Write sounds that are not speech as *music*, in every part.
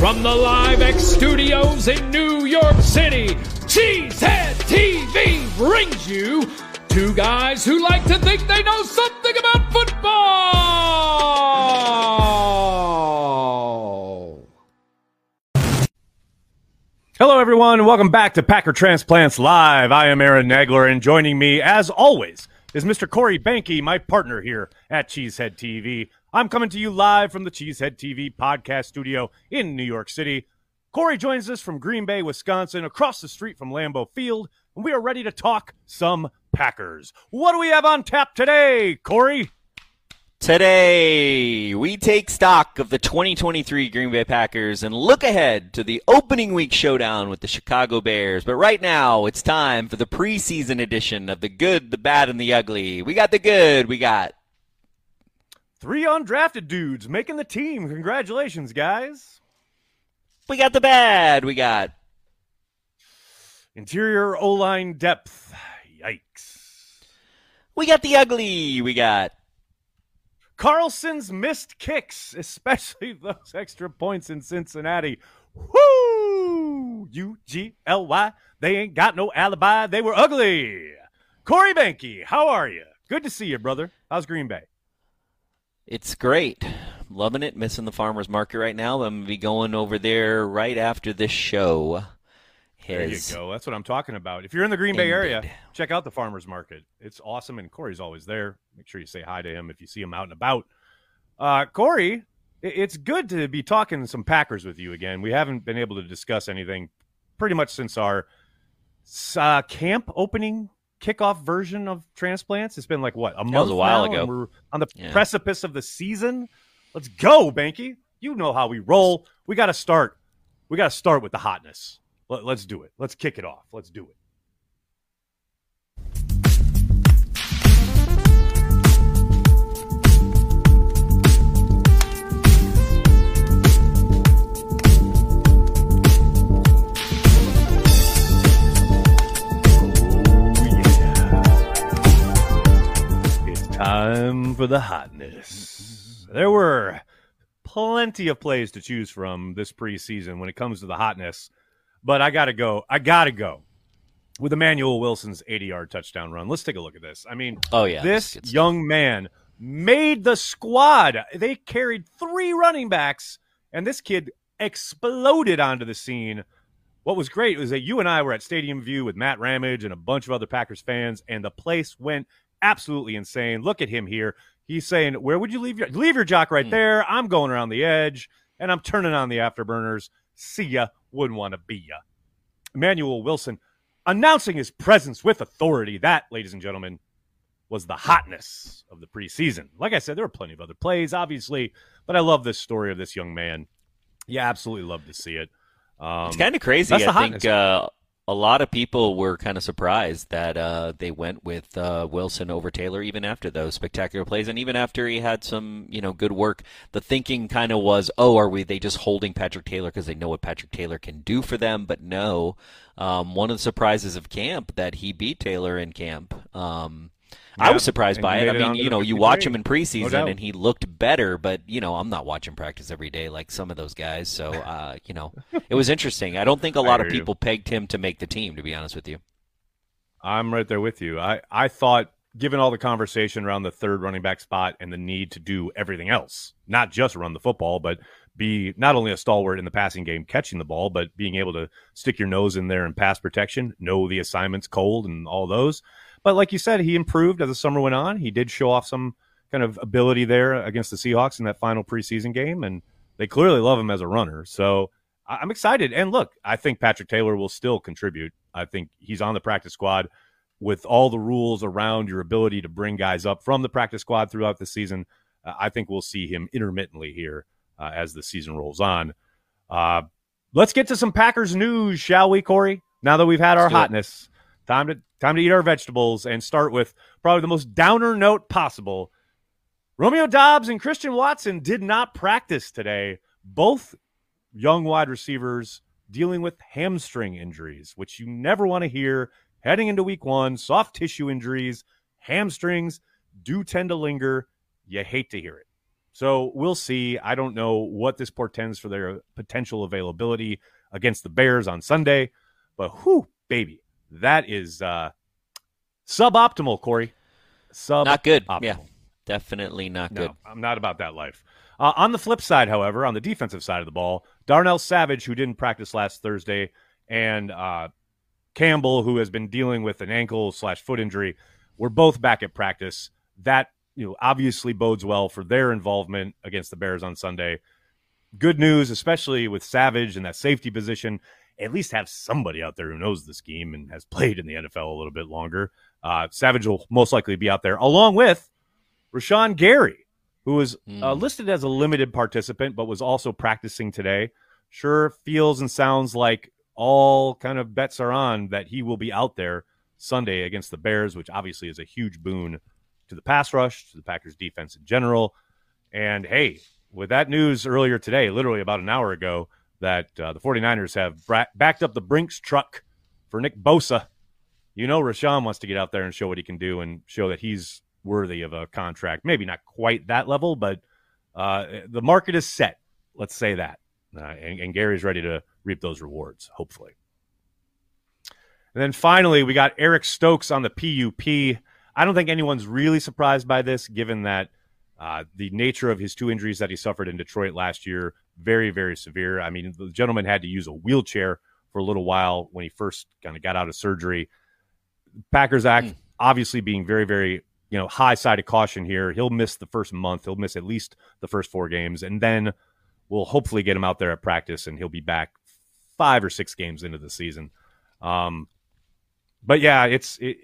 From the Live X studios in New York City, Cheesehead TV brings you two guys who like to think they know something about football. Hello, everyone, welcome back to Packer Transplants Live. I am Aaron Nagler, and joining me, as always, is Mr. Corey Behnke, my partner here at Cheesehead TV. I'm coming to you live from the Cheesehead TV podcast studio in New York City. Corey joins us from Green Bay, Wisconsin, across the street from Lambeau Field, and we are ready to talk some Packers. What do we have on tap today, Corey? Today, we take stock of the 2023 Green Bay Packers and look ahead to the opening week showdown with the Chicago Bears. But right now, it's time for the preseason edition of the good, the bad, and the ugly. We got the good. We got Three undrafted dudes making the team. Congratulations, guys. we got the bad. We got Interior O line depth. Yikes. we got the ugly. We got Carlson's missed kicks, especially *laughs* those extra points in Cincinnati. Woo! U G L Y. They ain't got no alibi. They were ugly. Corey Behnke, how are you? Good to see you, brother. How's Green Bay? It's great. Loving it. Missing the farmer's market right now. I'm going to be going over there right after this show. There you go. That's what I'm talking about. If you're in the Green Bay area, check out the farmers market. It's awesome, and Corey's always there. Make sure you say hi to him if you see him out and about. Uh, Corey, it's good to be talking some Packers with you again. We haven't been able to discuss anything pretty much since our uh, camp opening kickoff version of transplants. It's been like what a month a while ago. we're on the Yeah. precipice of the season. Let's go, Behnke. You know how we roll. We got to start. We got to start with the hotness. Let, let's do it. Let's kick it off. Let's do it. For the hotness. There were plenty of plays to choose from this preseason when it comes to the hotness, but I got to go. I got to go with Emmanuel Wilson's 80 yard touchdown run. Let's take a look at this. I mean, Oh, yeah. this young man made the squad. They carried three running backs, and this kid exploded onto the scene. What was great was that you and I were at Stadium View with Matt Ramage and a bunch of other Packers fans, and the place went absolutely insane. Look at him here. He's saying, "Where would you leave your leave your jock right Hmm. there? I'm going around the edge, and I'm turning on the afterburners. See ya. Wouldn't want to be ya." Emmanuel Wilson announcing his presence with authority. That, ladies and gentlemen, was the hotness of the preseason. Like I said, there were plenty of other plays, obviously, but I love this story of this young man. Yeah, absolutely love to see it. Um, It's kind of crazy. I think uh, a lot of people were kind of surprised that uh, they went with uh, Wilson over Taylor, even after those spectacular plays, and even after he had some, you know, good work. The thinking kind of was, oh, are we they just holding Patrick Taylor because they know what Patrick Taylor can do for them? But no, um, one of the surprises of camp that he beat Taylor in camp. Um, I was surprised and by it. I mean, you know, you watch him in preseason doubt. and he looked better, but you know, I'm not watching practice every day like some of those guys. So, *laughs* uh, you know, it was interesting. I don't think a lot of hear you. people pegged him to make the team, to be honest with you. I'm right there with you. I, I thought, given all the conversation around the third running back spot and the need to do everything else, not just run the football, but be not only a stalwart in the passing game, catching the ball, but being able to stick your nose in there and pass protection, know the assignments cold and all those. But like you said, he improved as the summer went on. He did show off some kind of ability there against the Seahawks in that final preseason game, and they clearly love him as a runner. So I'm excited. And look, I think Patrick Taylor will still contribute. I think he's on the practice squad with all the rules around your ability to bring guys up from the practice squad throughout the season. Uh, I think we'll see him intermittently here uh, as the season rolls on. Uh, let's get to some Packers news, shall we, Corey? Now that we've had our do it. Time to time to eat our vegetables and start with probably the most downer note possible. Romeo Doubs and Christian Watson did not practice today. Both young wide receivers dealing with hamstring injuries, which you never want to hear heading into week one. Soft tissue injuries, hamstrings do tend to linger. You hate to hear it. So we'll see. I don't know what this portends for their potential availability against the Bears on Sunday, but whew, baby, that is uh, suboptimal, Corey. Sub not good. Yeah, definitely not good. No, I'm not about that life. Uh, on the flip side, however, on the defensive side of the ball, Darnell Savage, who didn't practice last Thursday, and uh, Campbell, who has been dealing with an ankle slash foot injury, were both back at practice. That you know obviously bodes well for their involvement against the Bears on Sunday. Good news, especially with Savage in that safety position. At least have somebody out there who knows the scheme and has *laughs* played in the NFL a little bit longer. Uh, Savage will most likely be out there along with Rashan Gary, who was mm. uh, hmm. listed as a limited participant but was also practicing today. Sure feels and sounds like all kind of bets are on that he will be out there Sunday against the Bears, which obviously is a huge boon to the pass rush, to the Packers defense in general. And hey, with that news earlier today, literally about an hour ago, that uh, the 49ers have bra- backed up the Brinks truck for Nick Bosa. You know, Rashan wants to get out there and show what he can do and show that he's worthy of a contract. Maybe not quite that level, but uh, the market is set. Let's say that. Uh, and, and Gary's ready to reap those rewards, hopefully. And then finally, we got Eric Stokes on the PUP. I don't think anyone's really surprised by this, given that uh, the nature of his two injuries that he suffered in Detroit last year, very, very severe. I mean, the gentleman had to use a wheelchair for a little while when he first kind of got out of surgery. Packers Act mm. obviously being very, very, you know, high side of caution here. He'll miss the first month. He'll miss at least the first four games, and then we'll hopefully get him out there at practice, and he'll be back five or six games into the season. Um, but yeah, it's it,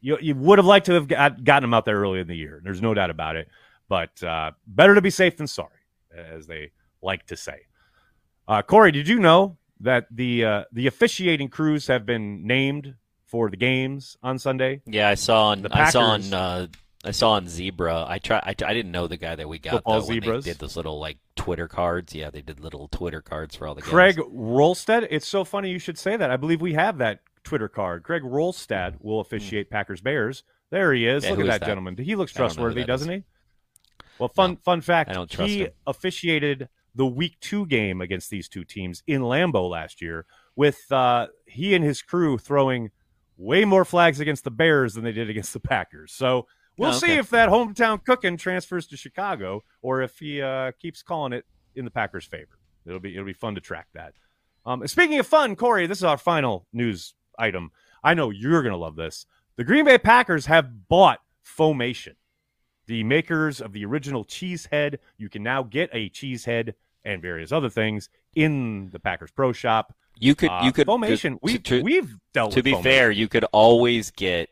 you. You would have liked to have got, gotten him out there early in the year. There's no doubt about it. But uh, better to be safe than sorry, as they like to say. Uh, Corey, did you know that the uh, the officiating crews have been named for the games on Sunday? Yeah, I saw on I saw on uh, I saw on Zebra. I try. I, I didn't know the guy that we got Football though, zebras. they did those little like Twitter cards. Yeah, they did little Twitter cards for all the Craig games. Wrolstad. It's so funny you should say that. I believe we have that Twitter card. Craig Wrolstad will officiate mm. Packers Bears. There he is. Yeah, Look at that, that, gentleman. He looks trustworthy, doesn't is. he? Well, fun no, fun fact. he him. officiated the Week Two game against these two teams in Lambeau last year, with uh, he and his crew throwing way more flags against the Bears than they did against the Packers. So we'll oh, okay. see if that hometown cooking transfers to Chicago or if he uh, keeps calling it in the Packers' favor. It'll be it'll be fun to track that. Um, speaking of fun, Corey, this is our final news item. I know you're going to love this. The Green Bay Packers have bought Foamation, the makers of the original cheese head. You can now get a cheese head and various other things in the Packers Pro Shop. You could, uh, you could Foamation. We to, we've dealt. To be foamation. fair, you could always get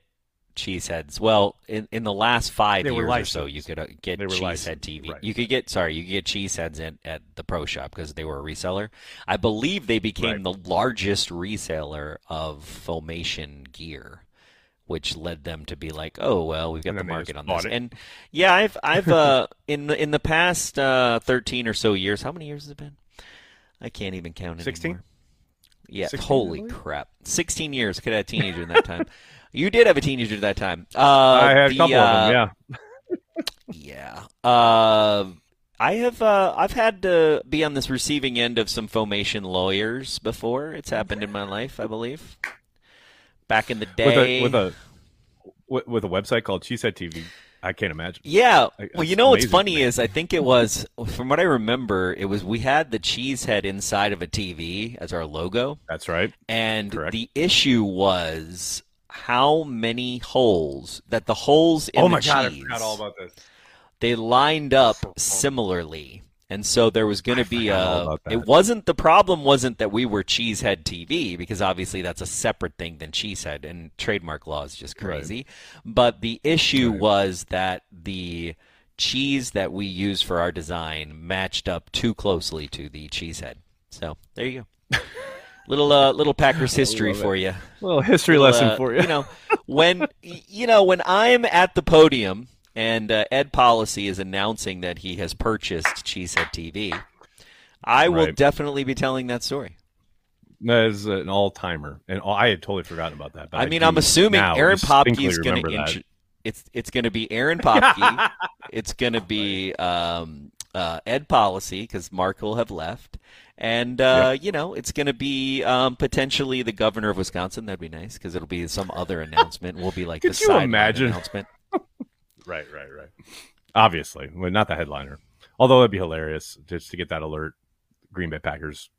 cheeseheads. Well, in, in the last five they years or so, you could uh, get cheesehead TV. Right. You could get sorry, you could get cheeseheads in, at the pro shop because they were a reseller. I believe they became right. the largest reseller of Foamation gear. Which led them to be like, oh well, we've got the market on this, it. and yeah, I've I've uh, *laughs* in the in the past uh, thirteen or so years, how many years has it been? I can't even count it. Sixteen. Yeah, 16, holy really? crap! Sixteen years. Could have had a teenager in that time. *laughs* You did have a teenager at that time. Uh, I had the, a couple uh, of them. Yeah. *laughs* yeah. Uh, I have. Uh, I've had to be on this receiving end of some foamation lawyers before. It's happened in my life, I believe. Back in the day, with a with a with a website called Cheesehead TV. I can't imagine. Yeah. Well, you know what's funny is I think it was from what I remember, it was we had the cheesehead inside of a TV as our logo. That's right. And Correct. the issue was how many holes that the holes in oh my the god, cheese I forgot all about this. they lined up similarly. And so there was going to be a. It wasn't the problem. Wasn't that we were Cheesehead TV because obviously that's a separate thing than Cheesehead and trademark law is just Right. crazy. But the issue Right. was that the cheese that we used for our design matched up too closely to the Cheesehead. So there you go. *laughs* little uh, little Packers history for you little history little, lesson uh, for you. You know, when you know when I'm at the podium and uh, Ed Policy is announcing that he has purchased Cheesehead TV, I will Right. definitely be telling that story. That is an all timer, and I had totally forgotten about that. But I mean, do I'm assuming now Aaron distinctly is going to. Int- it's it's going to be Aaron *laughs* Popkey. it's going to be um, uh, Ed Policy because Mark will have left, and uh, you know it's going to be um, potentially the governor of Wisconsin. That'd be nice because it'll be some other announcement. We'll be like Could the you imagine? announcement. Right, right, right. Obviously, well, not the headliner. Although it'd be hilarious just to get that alert. Green Bay Packers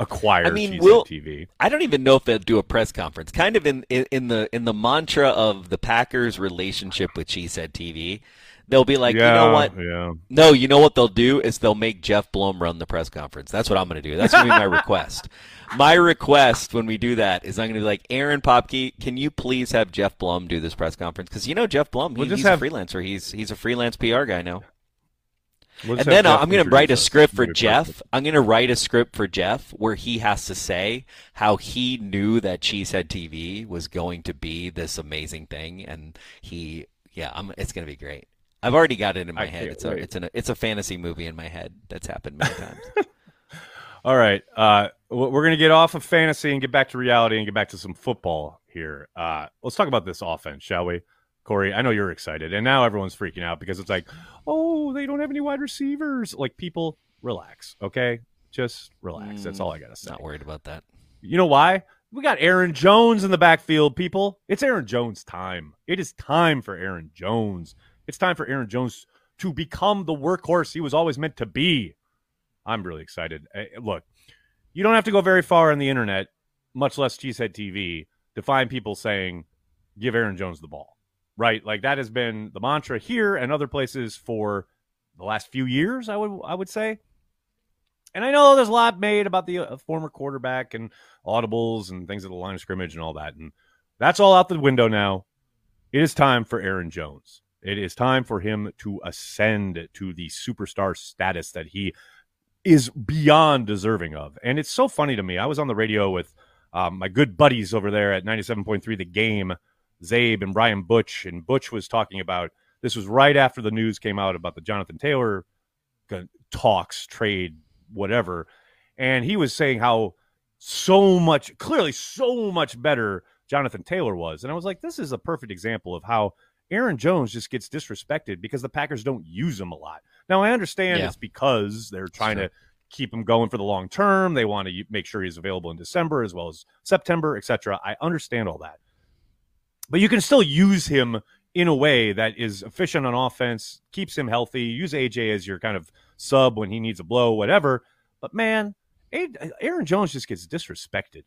acquire I mean, we'll- TV. I don't even know if they'll do a press conference. Kind of in, in in the in the mantra of the Packers' relationship with Cheesehead TV, they'll be like, yeah, you know what? Yeah. No, you know what they'll do is they'll make Jeff Blumb run the press conference. That's what I'm going to do. That's going to be my *laughs* request. My request when we do that is I'm going to be like, Aaron Popkey, can you please have Jeff Blumb do this press conference? Because you know Jeff Blumb, he- We'll he's have- a freelancer. He's he's a freelance PR guy now. We'll And then uh, Jeff I'm going to write a script for Jeff. perfect. I'm going to write a script for Jeff where he has to say how he knew that Cheesehead TV was going to be this amazing thing, and he, yeah, I'm, it's going to be great. I've already got it in my I head. It's a, wait. it's an, it's a fantasy movie in my head that's happened many times. *laughs* All right. Uh, we're going to get off of fantasy and get back to reality and get back to some football here. Uh, let's talk about this offense, shall we? Corey, I know you're excited, and now everyone's freaking out because it's like, oh, they don't have any wide receivers. Like, people, relax, okay? Just relax. That's all I got to say. Not worried about that. You know why? We got Aaron Jones in the backfield, people. It's Aaron Jones time. It is time for Aaron Jones. It's time for Aaron Jones to become the workhorse he was always meant to be. I'm really excited. Eh, Look, you don't have to go very far on the internet, much less Cheesehead TV, to find people saying, give Aaron Jones the ball, right? Like that has been the mantra here and other places for the last few years, I would, I would say. And I know there's a lot made about the uh, former quarterback and audibles and things at the line of scrimmage and all that. And that's all out the window now. It is time for Aaron Jones. It is time for him to ascend to the superstar status that he is beyond deserving of. And it's so funny to me. I was on the radio with um, my good buddies over there at 97.3 The Game, Zabe and Brian Butch. And Butch was talking about this was right after the news came out about the Jonathan Taylor talks, trade, whatever. And he was saying how so much, clearly, so much better Jonathan Taylor was. And I was like, this is a perfect example of how Aaron Jones just gets disrespected because the Packers don't use him a lot. Now, I understand Yeah. it's because they're trying to keep him going for the long term. They want to make sure he's available in December as well as September, etc. I understand all that. But you can still use him in a way that is efficient on offense, keeps him healthy. Use AJ as your kind of sub when he needs a blow, whatever. But man, Aaron Jones just gets disrespected,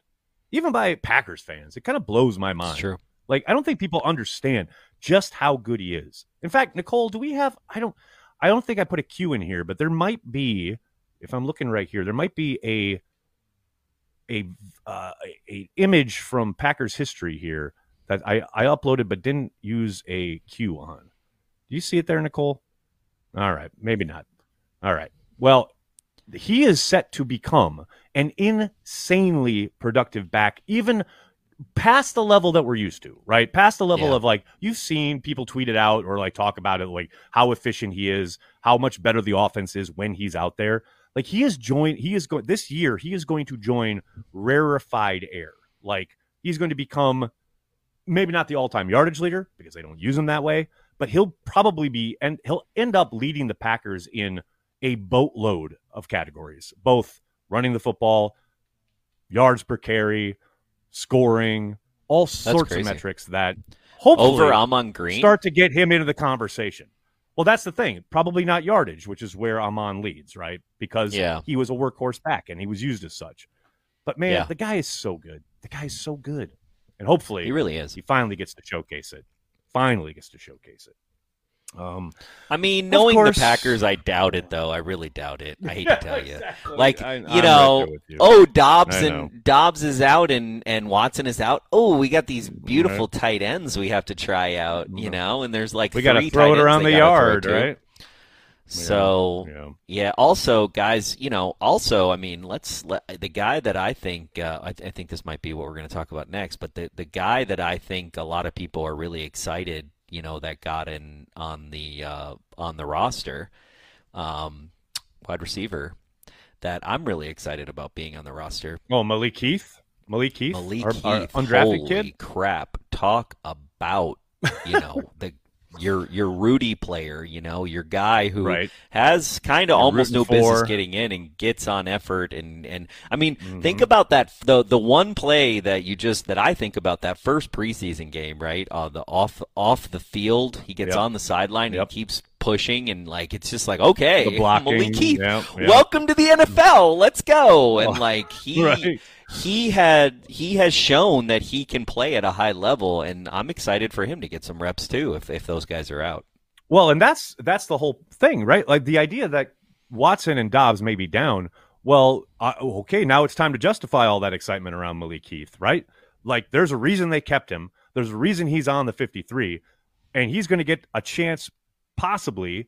even by Packers fans. It kind of blows my mind. It's true. Like I don't think people understand just how good he is. In fact, Nicole, do we have? I don't. I don't think I put a Q in here, but there might be. If I'm looking right here, there might be a a uh, a, image from Packers history here that I I uploaded but didn't use a Q on. Do you see it there, Nicole? All right, maybe not. All right. Well, he is set to become an insanely productive back, even past the level that we're used to, right? Past the level Yeah. of like you've seen people tweet it out or like talk about it, like how efficient he is, how much better the offense is when he's out there. Like he is joined, he is going this year. He is going to join rarefied air. Like he's going to become maybe not the all-time yardage leader because they don't use him that way, but he'll probably be and he'll end up leading the Packers in a boatload of categories, both running the football, yards per carry, scoring, all sorts of metrics that hopefully Over Ahman Green. start to get him into the conversation. Well, that's the thing. Probably not yardage, which is where Amon leads, right? Because Yeah. he was a workhorse back and he was used as such. But man, Yeah. the guy is so good. The guy is so good. And hopefully he really is. he finally gets to showcase it. Finally gets to showcase it. Um, I mean, knowing course- the Packers, I doubt it though. I really doubt it. I hate to *laughs* tell you. exactly. Like I- you I'm right know, you. oh Doubs I and know. Doubs is out and and Watson is out. Oh, we got these beautiful tight ends we have to try out. You know, and there's like we got to throw it around the yard, right? So Yeah. yeah. Also, guys, you know, also, I mean, let's let the guy that I think uh, I, th- I think this might be what we're going to talk about next. But the the guy that I think a lot of people are really excited, you know, that got in on the uh, on the roster, um, wide receiver, that I'm really excited about being on the roster. Oh, Malik Heath. Malik Heath, Malik our, our Heath, undrafted holy kid. crap! Talk about you know *laughs* the your your Rudy player, you know, your guy who Right. has kind of almost no rooting business getting in and gets on effort and and I mean, Mm-hmm. think about that the the one play that you just that I think about that first preseason game, right? Uh, the off off the field, he gets Yep. on the sideline Yep. and keeps pushing and like it's just like okay, The *laughs* blocking, Malik Heath, yeah, yeah. welcome to the NFL, let's go, *laughs* and like he Right. he had he has shown that he can play at a high level, and I'm excited for him to get some reps too if if those guys are out. Well, and that's that's the whole thing, right? Like the idea that Watson and Doubs may be down. Well, uh, okay, now it's time to justify all that excitement around Malik Heath, right? Like there's a reason they kept him. There's a reason he's on the 53, and he's going to get a chance, possibly,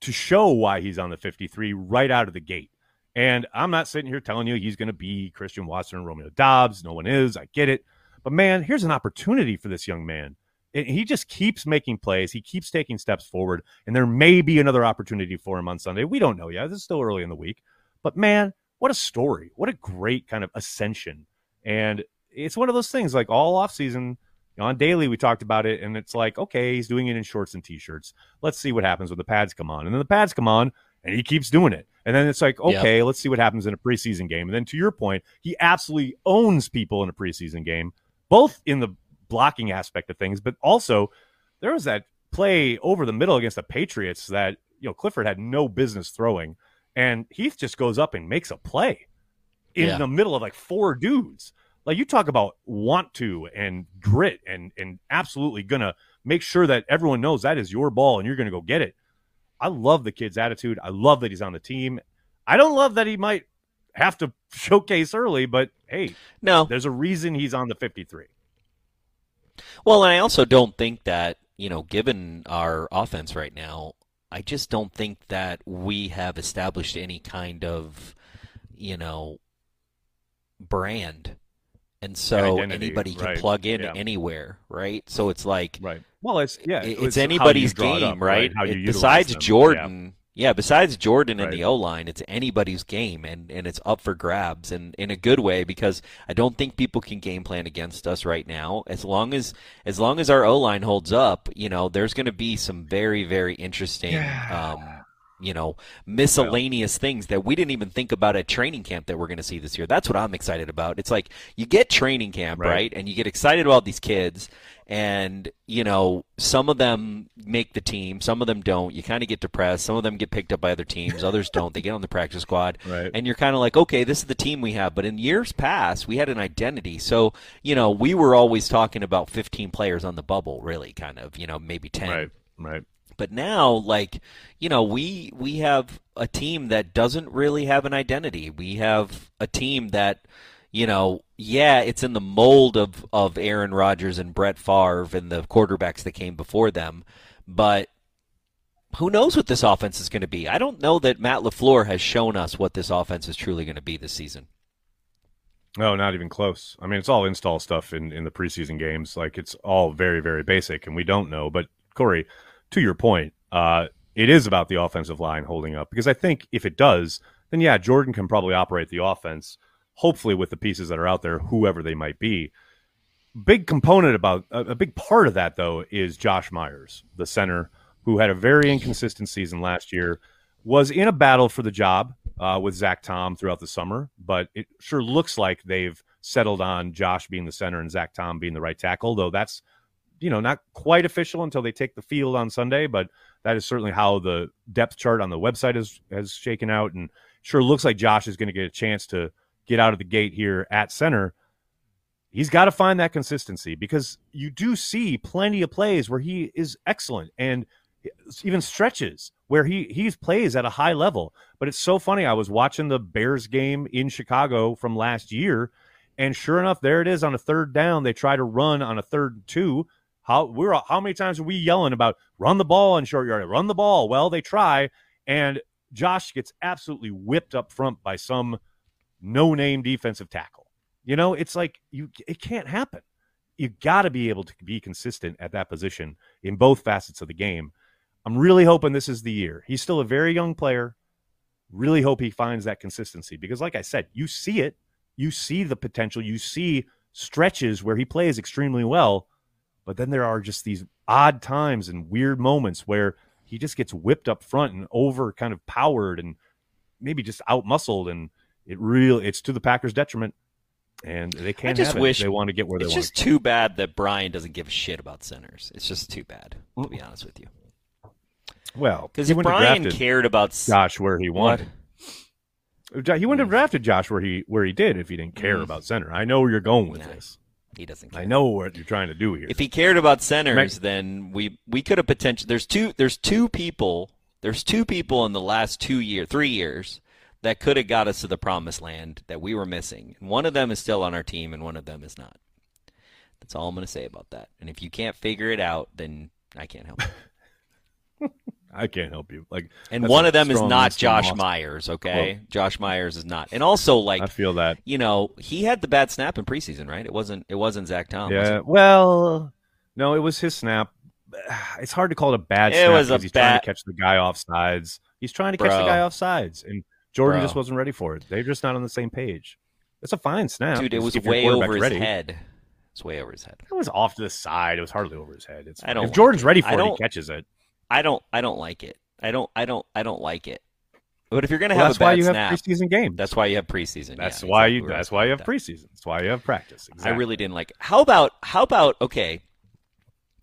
to show why he's on the 53 right out of the gate. And I'm not sitting here telling you he's going to be Christian Watson and Romeo Doubs. No one is. I get it. But man, here's an opportunity for this young man. And he just keeps making plays. He keeps taking steps forward. And there may be another opportunity for him on Sunday. We don't know yet. This is still early in the week. But man, what a story. What a great kind of ascension. And it's one of those things like all offseason, on daily, we talked about it. And it's like, okay, he's doing it in shorts and t shirts. Let's see what happens when the pads come on. And then the pads come on and he keeps doing it. And then it's like, Yep. okay, let's see what happens in a preseason game. And then to your point, he absolutely owns people in a preseason game, both in the blocking aspect of things, but also there was that play over the middle against the Patriots that, you know, Clifford had no business throwing. And Heath just goes up and makes a play in Yeah. the middle of like four dudes. Like you talk about want to and grit and and absolutely gonna make sure that everyone knows that is your ball and you're gonna go get it. I love the kid's attitude. I love that he's on the team. I don't love that he might have to *laughs* showcase early, but hey, No, there's a reason he's on the 53. Well, and I also don't think that, you know, given our offense right now, I just don't think that we have established any kind of, you know, brand. And so Identity, anybody can right. plug in Yeah. anywhere, right? So it's like Right. Well, it's yeah, it- it's it's how you anybody's it game, up, right? How you It- besides them. Jordan, yeah. besides Jordan and Right. the O line, it's anybody's game, and and it's up for grabs, and in a good way because I don't think people can game plan against us right now. As long as as long as our O line holds up, you know, there's going to be some very very interesting. Um, you know, miscellaneous things that we didn't even think about at training camp that we're going to see this year. That's what I'm excited about. It's like you get training camp, Right. right? And you get excited about these kids and, you know, some of them make the team, some of them don't. You kind of get depressed. Some of them get picked up by other teams, *laughs* others don't. They get on the practice squad. Right. And you're kind of like, okay, this is the team we have. But in years past, we had an identity. So, you know, we were always talking about 15 players on the bubble, really, kind of, you know, maybe 10. Right. Right. But now, like, you know, we we have a team that doesn't really have an identity. We have a team that, you know, yeah, it's in the mold of of Aaron Rodgers and Brett Favre and the quarterbacks that came before them, but who knows what this offense is going to be? I don't know that Matt LaFleur has shown us what this offense is truly going to be this season. No, not even close. I mean, it's all install stuff in, in the preseason games. Like it's all very, very basic, and we don't know. But Corey, to your point, uh, it is about the offensive line holding up because I think if it does, then yeah, Jordan can probably operate the offense, hopefully with the pieces that are out there, whoever they might be. Big component about a, big part of that though is Josh Myers, the center, who had a very inconsistent season last year, was in a battle for the job uh, with Zach Tom throughout the summer, but it sure looks like they've settled on Josh being the center and Zach Tom being the right tackle, though that's you know not quite official until they take the field on Sunday, but that is certainly how the depth chart on the website is has shaken out, and sure looks like Josh is going to get a chance to get out of the gate here at center. He's got to find that consistency because you do see plenty of plays where he is excellent and even stretches where he he plays at a high level. But it's so funny. I was watching the Bears game in Chicago from last year, and sure enough, there it is on a third down. They try to run on a third and two. How we're how many times are we yelling about run the ball in short yard, run the ball? Well, they try, and Josh gets absolutely whipped up front by some no name defensive tackle. You know, it's like you it can't happen. You got to be able to be consistent at that position in both facets of the game. I'm really hoping this is the year. He's still a very young player. Really hope he finds that consistency because, like I said, you see it. You see the potential. You see stretches where he plays extremely well, but then there are just these odd times and weird moments where he just gets whipped up front and over kind of powered and maybe just out muscled and it real it's to the Packers detriment and they can't just have it. wish- they want to get where they want. It's just too bad that Brian doesn't give a shit about centers. It's just too bad, to be honest with you. well Because if Brian cared about Josh where he What? wanted he wouldn't have drafted Josh where he where he did if he didn't care Mm. about center. I know where you're going with Nah. this. He doesn't care. I know what you're trying to do here. If he cared about centers, then we we could have potentially. There's two. There's two people. There's two people in the last two year, three years that could have got us to the promised land that we were missing. And one of them is still on our team, and one of them is not. That's all I'm going to say about that. And if you can't figure it out, then I can't help. *laughs* I can't help you. Like, And one of them is not Josh. Myers. Okay, Josh Myers is not. And also, like I feel that. you know, he had the bad snap in preseason, right? It wasn't. It wasn't Zach Tom. Yeah. Well, no, it was his snap. *sighs* It's hard to call it a bad It snap was a because he's trying to catch the guy off sides. He's trying to catch Bro. the guy off sides, and Jordan Bro. just wasn't ready for it. They're just not on the same page. It's a fine snap, dude, it was way over his ready. head. It's way over his head. It was off to the side. It was hardly over his head. It's I don't if Jordan's it. ready for it, he catches it. I don't. I don't like it. I don't. I don't. I don't like it. But if you're gonna Well, have that's a why you snap, have preseason games. that's why you have preseason. That's Yeah, why exactly. you. We're That's why you have that. preseason. That's why you have practice. Exactly. I really didn't like. It. How about? How about? Okay.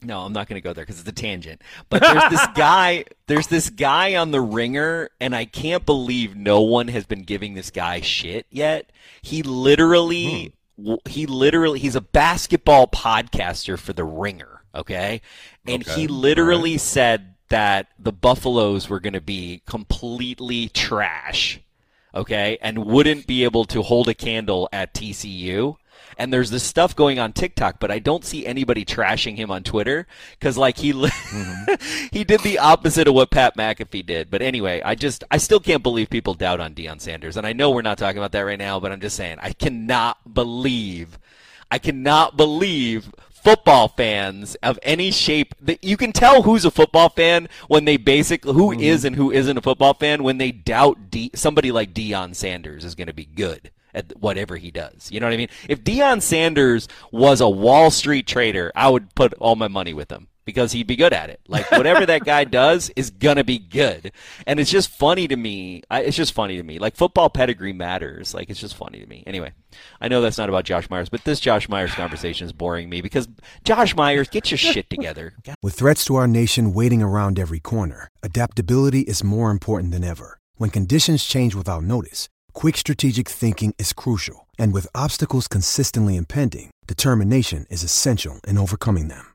No, I'm not going to go there because it's a tangent. But there's this *laughs* guy. There's this guy on the ringer, and I can't believe no one has been giving this guy shit yet. He literally. Hmm. w He literally. He's a basketball podcaster for the Ringer. Okay, and Okay. he literally said that the Buffaloes were going to be completely trash okay, and wouldn't be able to hold a candle at TCU. And there's this stuff going on TikTok, but I don't see anybody trashing him on Twitter because, like, he li- *laughs* he did the opposite of what Pat McAfee did. But anyway, I just I still can't believe people doubt on Deion Sanders, and I know we're not talking about that right now, but I'm just saying I cannot believe, I cannot believe football fans of any shape that you can tell who's a football fan when they basically who mm-hmm. is and who isn't a football fan when they doubt D, somebody like Deion Sanders is going to be good at whatever he does. You know what I mean? If Deion Sanders was a Wall Street trader, I would put all my money with him because he'd be good at it. Like whatever that guy *laughs* does is gonna be good. And it's just funny to me. I, it's just funny to me. Like football pedigree matters. Like it's just funny to me. Anyway, I know that's not about Josh Myers, but this Josh Myers conversation is boring me because Josh Myers, get your shit together. *laughs* With threats to our nation waiting around every corner, adaptability is more important than ever. When conditions change without notice, quick strategic thinking is crucial. And with obstacles consistently impending, determination is essential in overcoming them.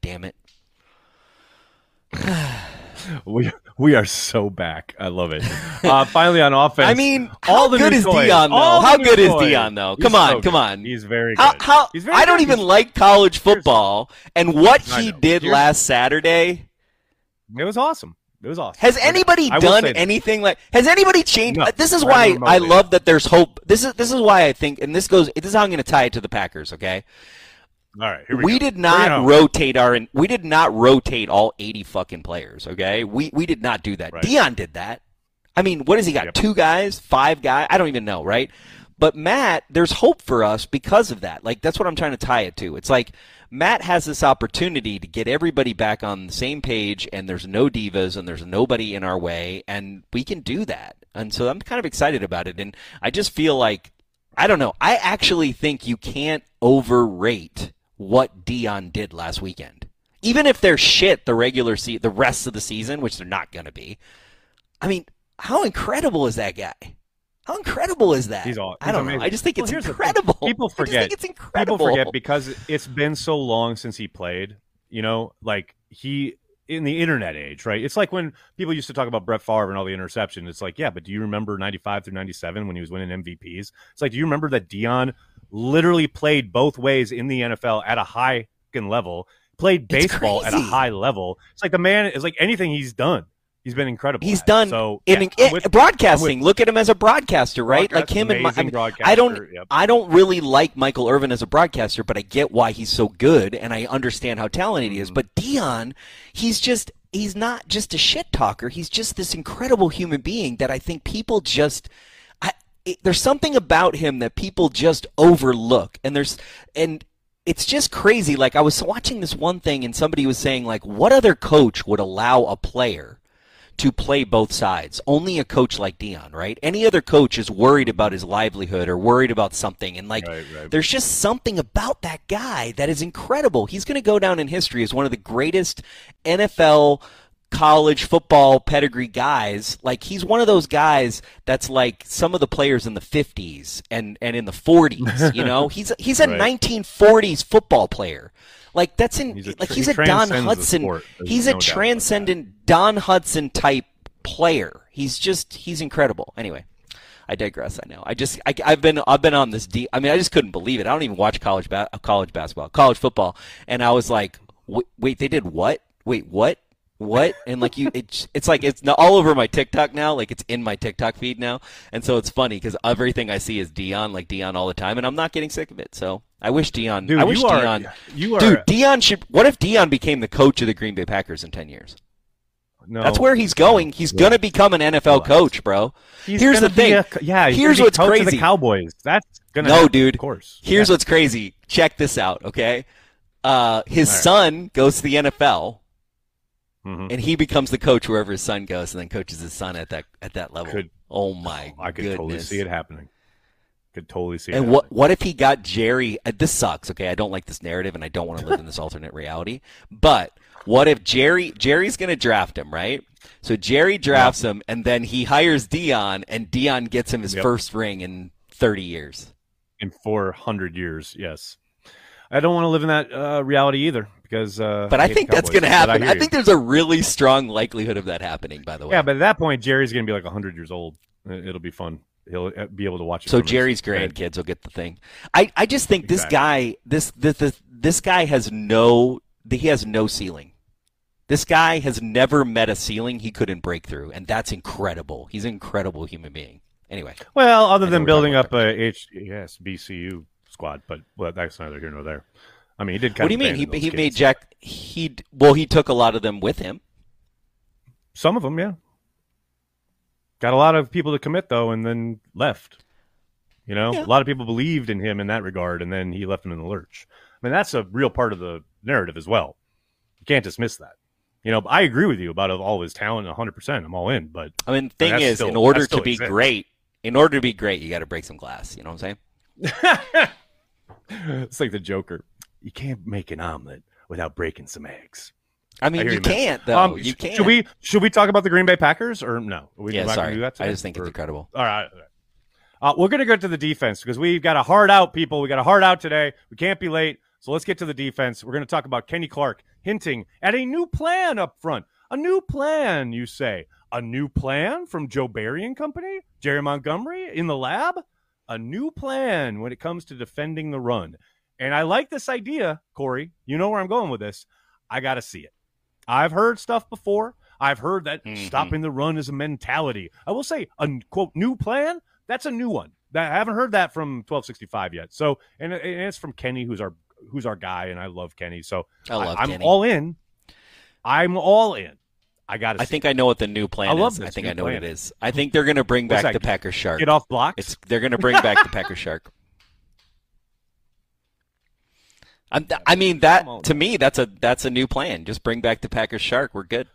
Damn it. *sighs* We we are so back. I love it. Uh, finally on *laughs* offense. I mean, all how the good is toys. Deion though? How good is. Deion though? He's Come on, so come on. He's very good. how He's very I don't good. even He's- like college football, and what he did Here's- last Saturday. It was awesome. It was awesome. Has anybody done anything like? Has anybody changed? No, this is why I love that there's hope. This is this is why I think, and this goes. This is how I'm going to tie it to the Packers. Okay, All right, we, we did not rotate our. We did not rotate all 80 fucking players. Okay, we we did not do that. Right. Deion did that. I mean, what has he got? Yep. Two guys, five guys? I don't even know, right? But Matt, there's hope for us because of that. Like that's what I'm trying to tie it to. It's like Matt has this opportunity to get everybody back on the same page, and there's no divas, and there's nobody in our way, and we can do that. And so I'm kind of excited about it. And I just feel like I don't know. I actually think you can't overrate what Deion did last weekend. Even if they're shit the regular se- the rest of the season, which they're not going to be. I mean, how incredible is that guy? How incredible is that? He's all. I don't amazing. know. I just think Well, it's here's the thing. incredible. People I just forget. think it's incredible. People forget because it's been so long since he played. You know, like he in the internet age, right? It's like when people used to talk about Brett Favre and all the interception. It's like, yeah, but do you remember '95 through '97 when he was winning MVPs? It's like, do you remember that Deion literally played both ways in the NFL at a high level? Played baseball at a high level. It's like the man is like anything he's done. He's been incredible. He's done so in, yeah, in- with- broadcasting. Look at him as a broadcaster, right? Broadcast- like him and my, I, mean, I don't, yep. I don't really like Michael Irvin as a broadcaster, but I get why he's so good, and I understand how talented he is. Mm-hmm. But Deion, he's just, he's not just a shit talker. He's just this incredible human being that I think people just. It, there's something about him that people just overlook, and there's and it's just crazy. Like I was watching this one thing, and somebody was saying like, what other coach would allow a player to play both sides. Only a coach like Deion, right? Any other coach is worried about his livelihood or worried about something. And like, Right, right. there's just something about that guy that is incredible. He's going to go down in history as one of the greatest NFL college football pedigree guys. Like, he's one of those guys that's like some of the players in the 50s and, and in the 40s, *laughs* you know? He's, he's a Right. 1940s football player. Like that's in He's a like he's he a Don Hutson. He's no a doubt about that. transcendent Don Hutson type player. He's just he's incredible. Anyway, I digress. I know. I just I, I've been I've been on this deep. I mean, I just couldn't believe it. I don't even watch college ba- college basketball, college football, and I was like, wait, wait they did what? Wait, what? What? And like you, it's it's like it's all over my TikTok now. Like it's in my TikTok feed now, and so it's funny because everything I see is Deion, like Deion all the time, and I'm not getting sick of it. So I wish Deion. Dude, I wish you are- Deion. you are- dude. Deion should. What if Deion became the coach of the Green Bay Packers in ten years? No, That's where he's going. He's gonna become an NFL coach, bro. He's Here's the thing. a- yeah, he's Here's what's crazy. the Cowboys. That's gonna No, happen, dude. Of course. Here's Yeah. what's crazy. Check this out, okay? Uh, his right. son goes to the NFL, Mhm. and he becomes the coach wherever his son goes, and then coaches his son at that at that level. Could- oh my god. I could goodness! totally see it happening. Could totally see it. And what happening. what if he got Jerry? Uh, this sucks. Okay, I don't like this narrative, and I don't want to live in this alternate reality. But what if Jerry Jerry's going to draft him, right? So Jerry drafts him, and then he hires Deion, and Deion gets him his Yep. first ring in thirty years. in 400 years? Yes. I don't want to live in that uh, reality either because. Uh, But I think that's going to happen. hear I think there's a really strong likelihood of that happening. By the way, Yeah, but at that point, Jerry's going to be like 100 years old. It- It'll be fun. He'll uh, be able to watch it. So his Jerry's bed. grandkids will get the thing. I, I just think this guy this, this this this guy has no he has no ceiling. This guy has never met a ceiling he couldn't break through, and that's incredible. He's an incredible human being. Anyway, Well, other than building up a H, yes, BCU squad, but well, that's neither here nor there. I mean, he did. Kind what do you mean? He he made. Jack he well he took a lot of them with him. Some of them, yeah. Got a lot of people to commit though, and then left. You know, Yeah. a lot of people believed in him in that regard, and then he left him in the lurch. I mean, that's a real part of the narrative as well. You can't dismiss that. You know, I agree with you about all of his talent, 100. percent I'm all in, but I mean, the thing is, still- in order to be exists. great, in order to be great, you got to break some glass. You know what I'm saying? *laughs* it's like the Joker. You can't make an omelet without breaking some eggs. I mean, I you you, can't though. Um, you can't. Should we should we talk about the Green Bay Packers or no? Are we Yeah, not gonna sorry. that I just think Or- it's incredible. All right. Uh, we're going to go to the defense because we've got a hard out, people. We got a hard out today. We can't be late. So let's get to the defense. We're going to talk about Kenny Clark hinting at a new plan up front. A new plan, you say? A new plan from Joe Barry and Company? Jerry Montgomery in the lab? A new plan when it comes to defending the run. And I like this idea, Corey. You know where I'm going with this. I got to see it. I've heard stuff before. I've heard that Mhm. stopping the run is a mentality. I will say a quote new plan. That's a new one. That I haven't heard that from 1265 yet. So, and, and it's from Kenny, who's our who's our guy, and I love Kenny. So I love am Kenny. all in. I'm all in. I got. I think I know what the new plan I love is. I think I know what it is. I think they're going to bring What's back that? the Packer shark. get off blocks. It's they're going to bring back the Packer shark. *laughs* I'm, I mean that to me that's a that's a new plan. Just bring back the Packers shark. We're good.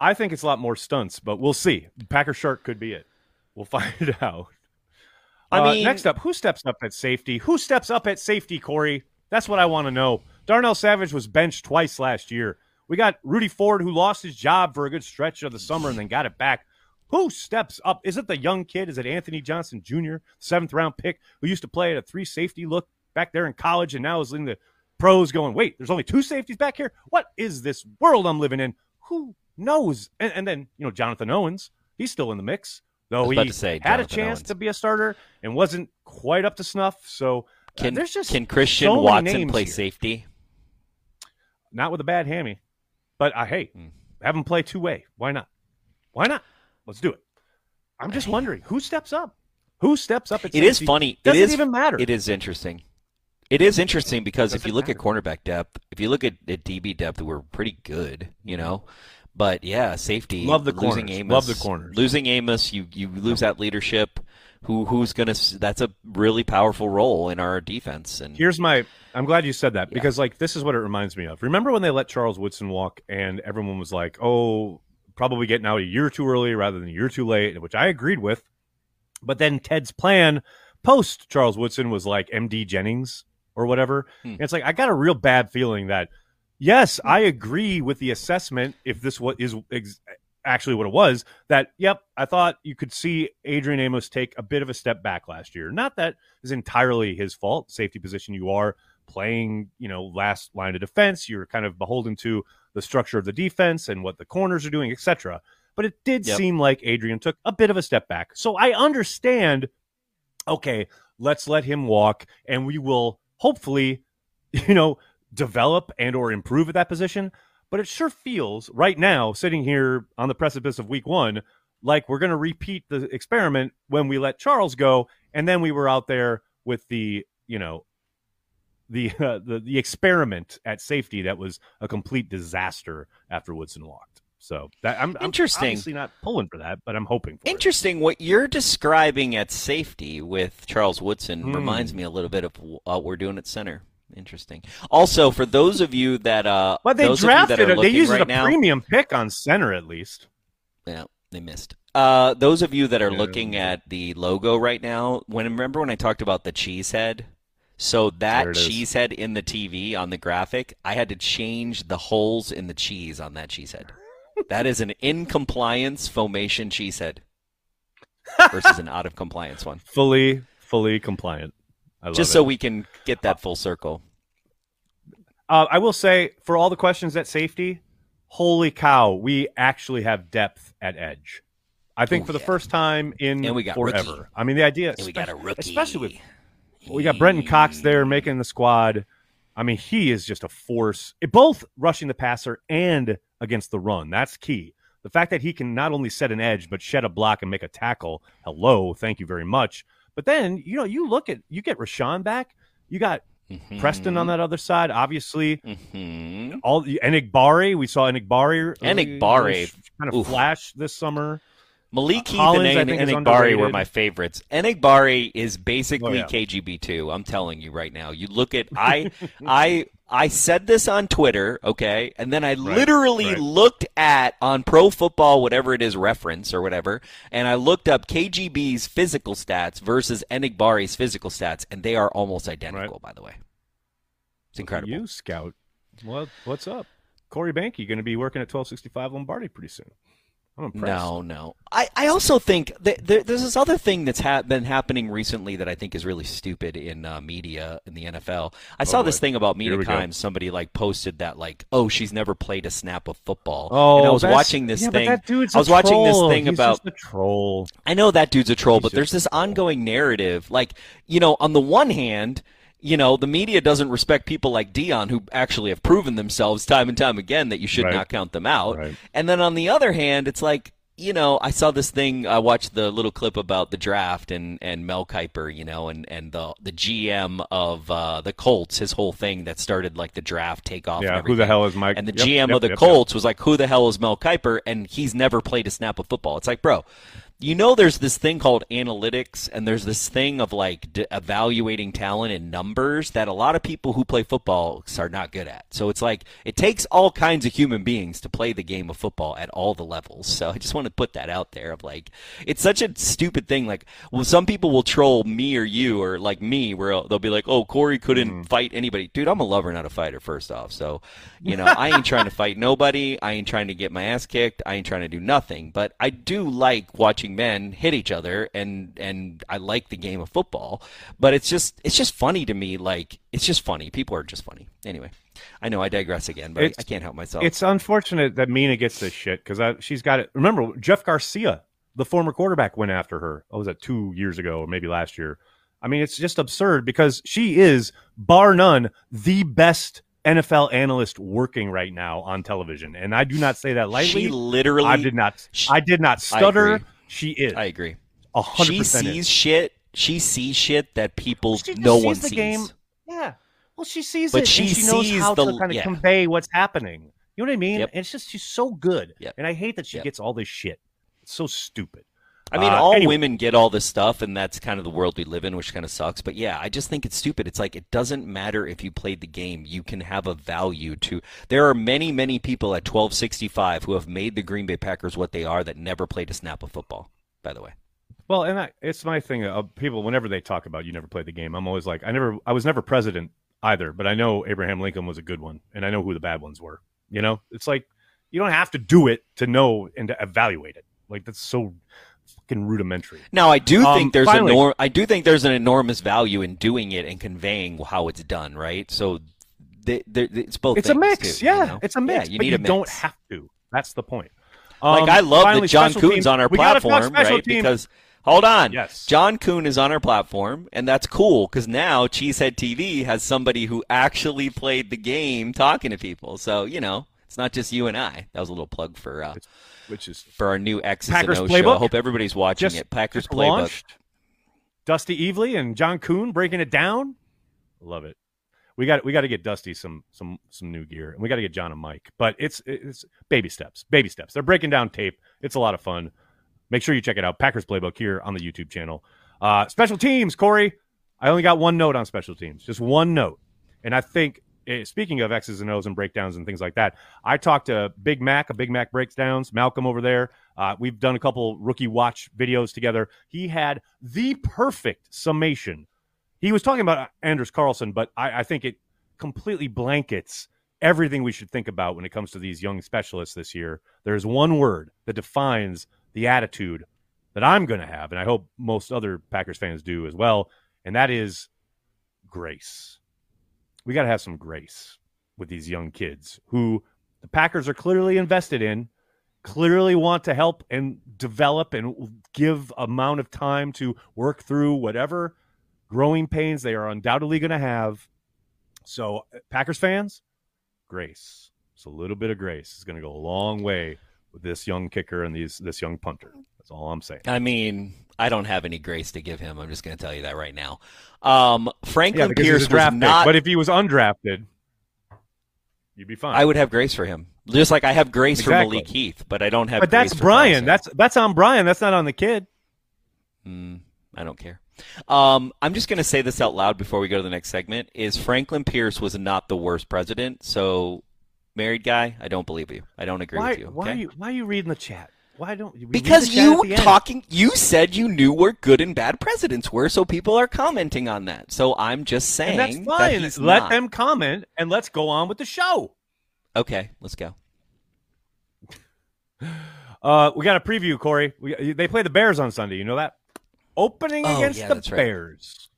I think it's a lot more stunts, but we'll see. Packer Shark could be it. We'll *laughs* find out. I Uh, mean- next up, who steps up at safety? Who steps up at safety, Corey? That's what I want to know. Darnell Savage was benched twice last year. We got Rudy Ford, who lost his job for a good stretch of the summer and then got it back. Who steps up? Is it the young kid? Is it Anthony Johnson Jr., seventh round pick, who used to play at a three safety look back there in college and now is in the pros going, wait, there's only two safeties back here? What is this world I'm living in? Who knows? And, and then, you know, Jonathan Owens, he's still in the mix, though he say, had Jonathan a chance Owens. to be a starter and wasn't quite up to snuff. So uh, there's just can Christian so Watson play here. safety? Not with a bad hammy, but I hey, Hmm. have him play two way. Why not? Why not? Let's do it. I'm just wondering who steps up. Who steps up? At It is funny. Doesn't it is, even matter. It is interesting. It is interesting because if you look at cornerback depth, if you look at, at DB depth, we're pretty good, you know. But yeah, safety. Love the losing corners. Amos, Love the corners. Losing Amos, you you lose that leadership. Who who's gonna? That's a really powerful role in our defense. And Here's my. I'm glad you said that because like this is what it reminds me of. Remember when they let Charles Woodson walk and everyone was like, "Oh, probably getting out a year too early rather than a year too late," which I agreed with. But then Ted's plan post Charles Woodson was like MD Jennings or whatever. Hmm. And it's like I got a real bad feeling that yes, I agree with the assessment if this what is ex- actually what it was that yep, I thought you could see Adrian Amos take a bit of a step back last year. Not that is entirely his fault. Safety position you are playing, you know, last line of defense, you're kind of beholden to the structure of the defense and what the corners are doing, etc. But it did Yep. seem like Adrian took a bit of a step back. So I understand okay, let's let him walk and we will hopefully, *laughs* you know, develop and or improve at that position. But it sure feels right now, sitting here on the precipice of week one, like we're going to repeat the experiment when we let Charles go, and then we were out there with the, you know, the uh, *laughs* the the experiment at safety that was a complete disaster after Woodson walked. So that I'm, I'm Interesting. obviously not pulling for that, but I'm hoping for it. Interesting. What you're describing at safety with Charles Woodson Hmm. reminds me a little bit of what we're doing at center. Interesting. Also, for those of you that uh, But they those of you drafted it. They used right a now, premium pick on center at least. Yeah, they missed. Uh, those of you that are Yeah. looking at the logo right now, when remember when I talked about the cheese head? So that it cheese head in the TV on the graphic, I had to change the holes in the cheese on that cheese head. That is an in compliance formation cheesehead versus an out of compliance one. Fully, fully compliant. I love Just it. so we can get that full circle. Uh, I will say, for all the questions at safety, holy cow, we actually have depth at edge. I think Ooh, for the yeah. first time in And we got forever. rookie. I mean, the idea, we got a rookie. especially with we got Brenton Cox there making the squad. I mean, he is just a force, eh, both rushing the passer and against the run. That's key. The fact that he can not only set an edge but shed a block and make a tackle. Hello, thank you very much. But then you know you look at you get Rashan back. You got Preston on that other side. Obviously, hmm all the Enagbare. We saw Enagbare. Enagbare. kind of Oof. flash this summer. Malik uh, Heath Hollins, I and Enagbare were my favorites. Enagbare is basically Oh, yeah. KGB two. I'm telling you right now. You look at I *laughs* I I said this on Twitter, okay, and then I literally right. looked at on Pro Football whatever it is reference or whatever, and I looked up KGB's physical stats versus Enagbare's physical stats, and they are almost identical. By the way, it's incredible. You scout. What what's up? Corey Behnke going to be working at twelve sixty five Lombardi pretty soon. I'm impressed. No, no. I, I also think that there, there's this other thing that's ha- been happening recently that I think is really stupid in uh, media in the NFL. I saw boy. this thing about Here Media we go. Times. Somebody like posted that like, oh, she's never played a snap of football. Oh, and I was watching this yeah, but thing. that dude's I was a watching this thing He's about just troll. I know that dude's a troll, He's but there's this troll. ongoing narrative. Like, you know, on the one hand, you know, the media doesn't respect people like Deion who actually have proven themselves time and time again that you should Right. not count them out. Right. And then on the other hand, it's like, you know, I saw this thing. I watched the little clip about the draft and, and Mel Kiper, you know, and, and the the GM of uh, the Colts, his whole thing that started like the draft takeoff. Yeah, and who the hell is Mike? And the Yep, GM yep, of the yep. Colts was like, "Who the hell is Mel Kiper?" And he's never played a snap of football. It's like, bro, you know there's this thing called analytics and there's this thing of like d- evaluating talent in numbers that a lot of people who play football are not good at. So it's like it takes all kinds of human beings to play the game of football at all the levels. So i just want to put that out there of like it's such a stupid thing. Like well some people will troll me or you or like me where they'll be like oh corey couldn't mm. fight anybody. Dude i'm a lover not a fighter first off. So you know i ain't trying to fight nobody. I ain't trying to get my ass kicked. I ain't trying to do nothing. But i do like watching men hit each other and and I like the game of football but it's just it's just funny to me like it's just funny. People are just funny. Anyway I know I digress again but I, I, can't help myself. it's unfortunate that Mina gets this shit because she's got it. Remember Jeff Garcia the former quarterback went after her. Oh was that two years ago or maybe last year? I mean it's just absurd because she is bar none the best NFL analyst working right now on television, and I do not say that lightly. She literally, I did not, I did not stutter. She is. I agree. A hundred She percent. sees shit. She sees shit that people no one the sees. Game. Yeah. Well, she sees But it. she and she knows how the- to kind of yeah. convey what's happening. You know what I mean? Yep. And it's just she's so good. Yep. And I hate that she Yep. gets all this shit. It's so stupid. I mean, Uh, all anyway. women get all this stuff, and that's kind of the world we live in, which kind of sucks. But yeah, I just think it's stupid. It's like it doesn't matter if you played the game; you can have a value to. There are many, many people at twelve sixty five who have made the Green Bay Packers what they are that never played a snap of football. By the way, Well, and I, it's my thing. Uh, people, whenever they talk about you never played the game, I'm always like, I never, I was never president either, but I know Abraham Lincoln was a good one, and I know who the bad ones were. You know, it's like you don't have to do it to know and to evaluate it. Like that's so fucking rudimentary. now I do Um, think there's finally- enor- I do think there's an enormous value in doing it and conveying how it's done. Right, so. They, they, it's both. It's a mix, too, you yeah. know? It's a mix, Yeah, you but need you a mix. don't have to. That's the point. Like Um, I love finally, that John special Kuhn's teams. on our We gotta platform, right? teams. Because hold on, Yes. John Kuhn is on our platform, and that's cool because now Cheesehead TV has somebody who actually played the game talking to people. So you know, it's not just you and I. That was a little plug for uh, which is for our new X's Packers and O show. playbook? I hope everybody's watching just it. Packers playbook. launched. Dusty Evely and John Kuhn breaking it down. Love it. We got we got to get Dusty some some some new gear, and we got to get John and Mike. But it's it's baby steps, baby steps. They're breaking down tape. It's a lot of fun. Make sure you check it out. Packers Playbook here on the YouTube channel. Uh, special teams, Corey. I only got one note on special teams, just one note. And I think, speaking of X's and O's and breakdowns and things like that, I talked to Big Mac, a Big Mac breakdowns, Malcolm over there. Uh, we've done a couple rookie watch videos together. He had the perfect summation. He was talking about Anders Carlson, but I, I think it completely blankets everything we should think about when it comes to these young specialists this year. There's one word that defines the attitude that I'm going to have, and I hope most other Packers fans do as well, and that is grace. We got to have some grace with these young kids who the Packers are clearly invested in, clearly want to help and develop and give amount of time to work through whatever growing pains they are undoubtedly going to have. So, Packers fans, grace. It's a little bit of grace is going to go a long way with this young kicker and these this young punter. That's all I'm saying. I mean, I don't have any grace to give him. I'm just going to tell you that right now. Um, Franklin because Pierce he's a draft was pick. not. But if he was undrafted, you'd be fine. I would have grace for him, just like I have grace Exactly. for Malik Heath, but I don't have. but grace that's for Brian. That's that's on Brian. That's not on the kid. Mm, I don't care. Um, I'm just going to say this out loud before we go to the next segment. Is Franklin Pierce was not the worst president? So, married guy, I don't believe you. I don't agree Why? with you. Why are you? Why are you reading the chat? Why don't you? Because you end. talking, you said you knew where good and bad presidents were, so people are commenting on that. So I'm just saying and that's that fine. he's Let not. them comment, and let's go on with the show. Okay, let's go. *laughs* Uh, we got a preview, Corey. We, they play the Bears on Sunday. You know that opening Oh, against yeah, the right. Bears.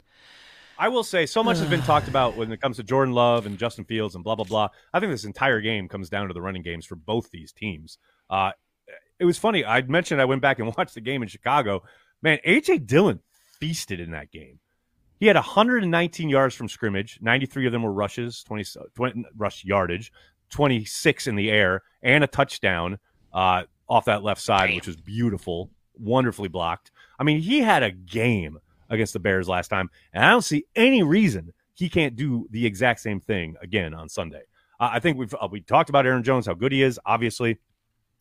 I will say so much has been talked *sighs* about when it comes to Jordan Love and Justin Fields and blah blah blah. I think this entire game comes down to the running games for both these teams. Uh, it was funny. I mentioned I went back and *laughs* watched the game in Chicago. Man, AJ Dillon feasted in that game. He had 119 yards from scrimmage. 93 of them were rushes, 20, 20 rush yardage, 26 in the air, and a touchdown uh, off that left side, which was beautiful, wonderfully blocked. I mean, he had a game against the Bears last time, and I don't see any reason he can't do the exact same thing again on Sunday. Uh, I think we've uh, we talked about Aaron Jones, how good he is, obviously.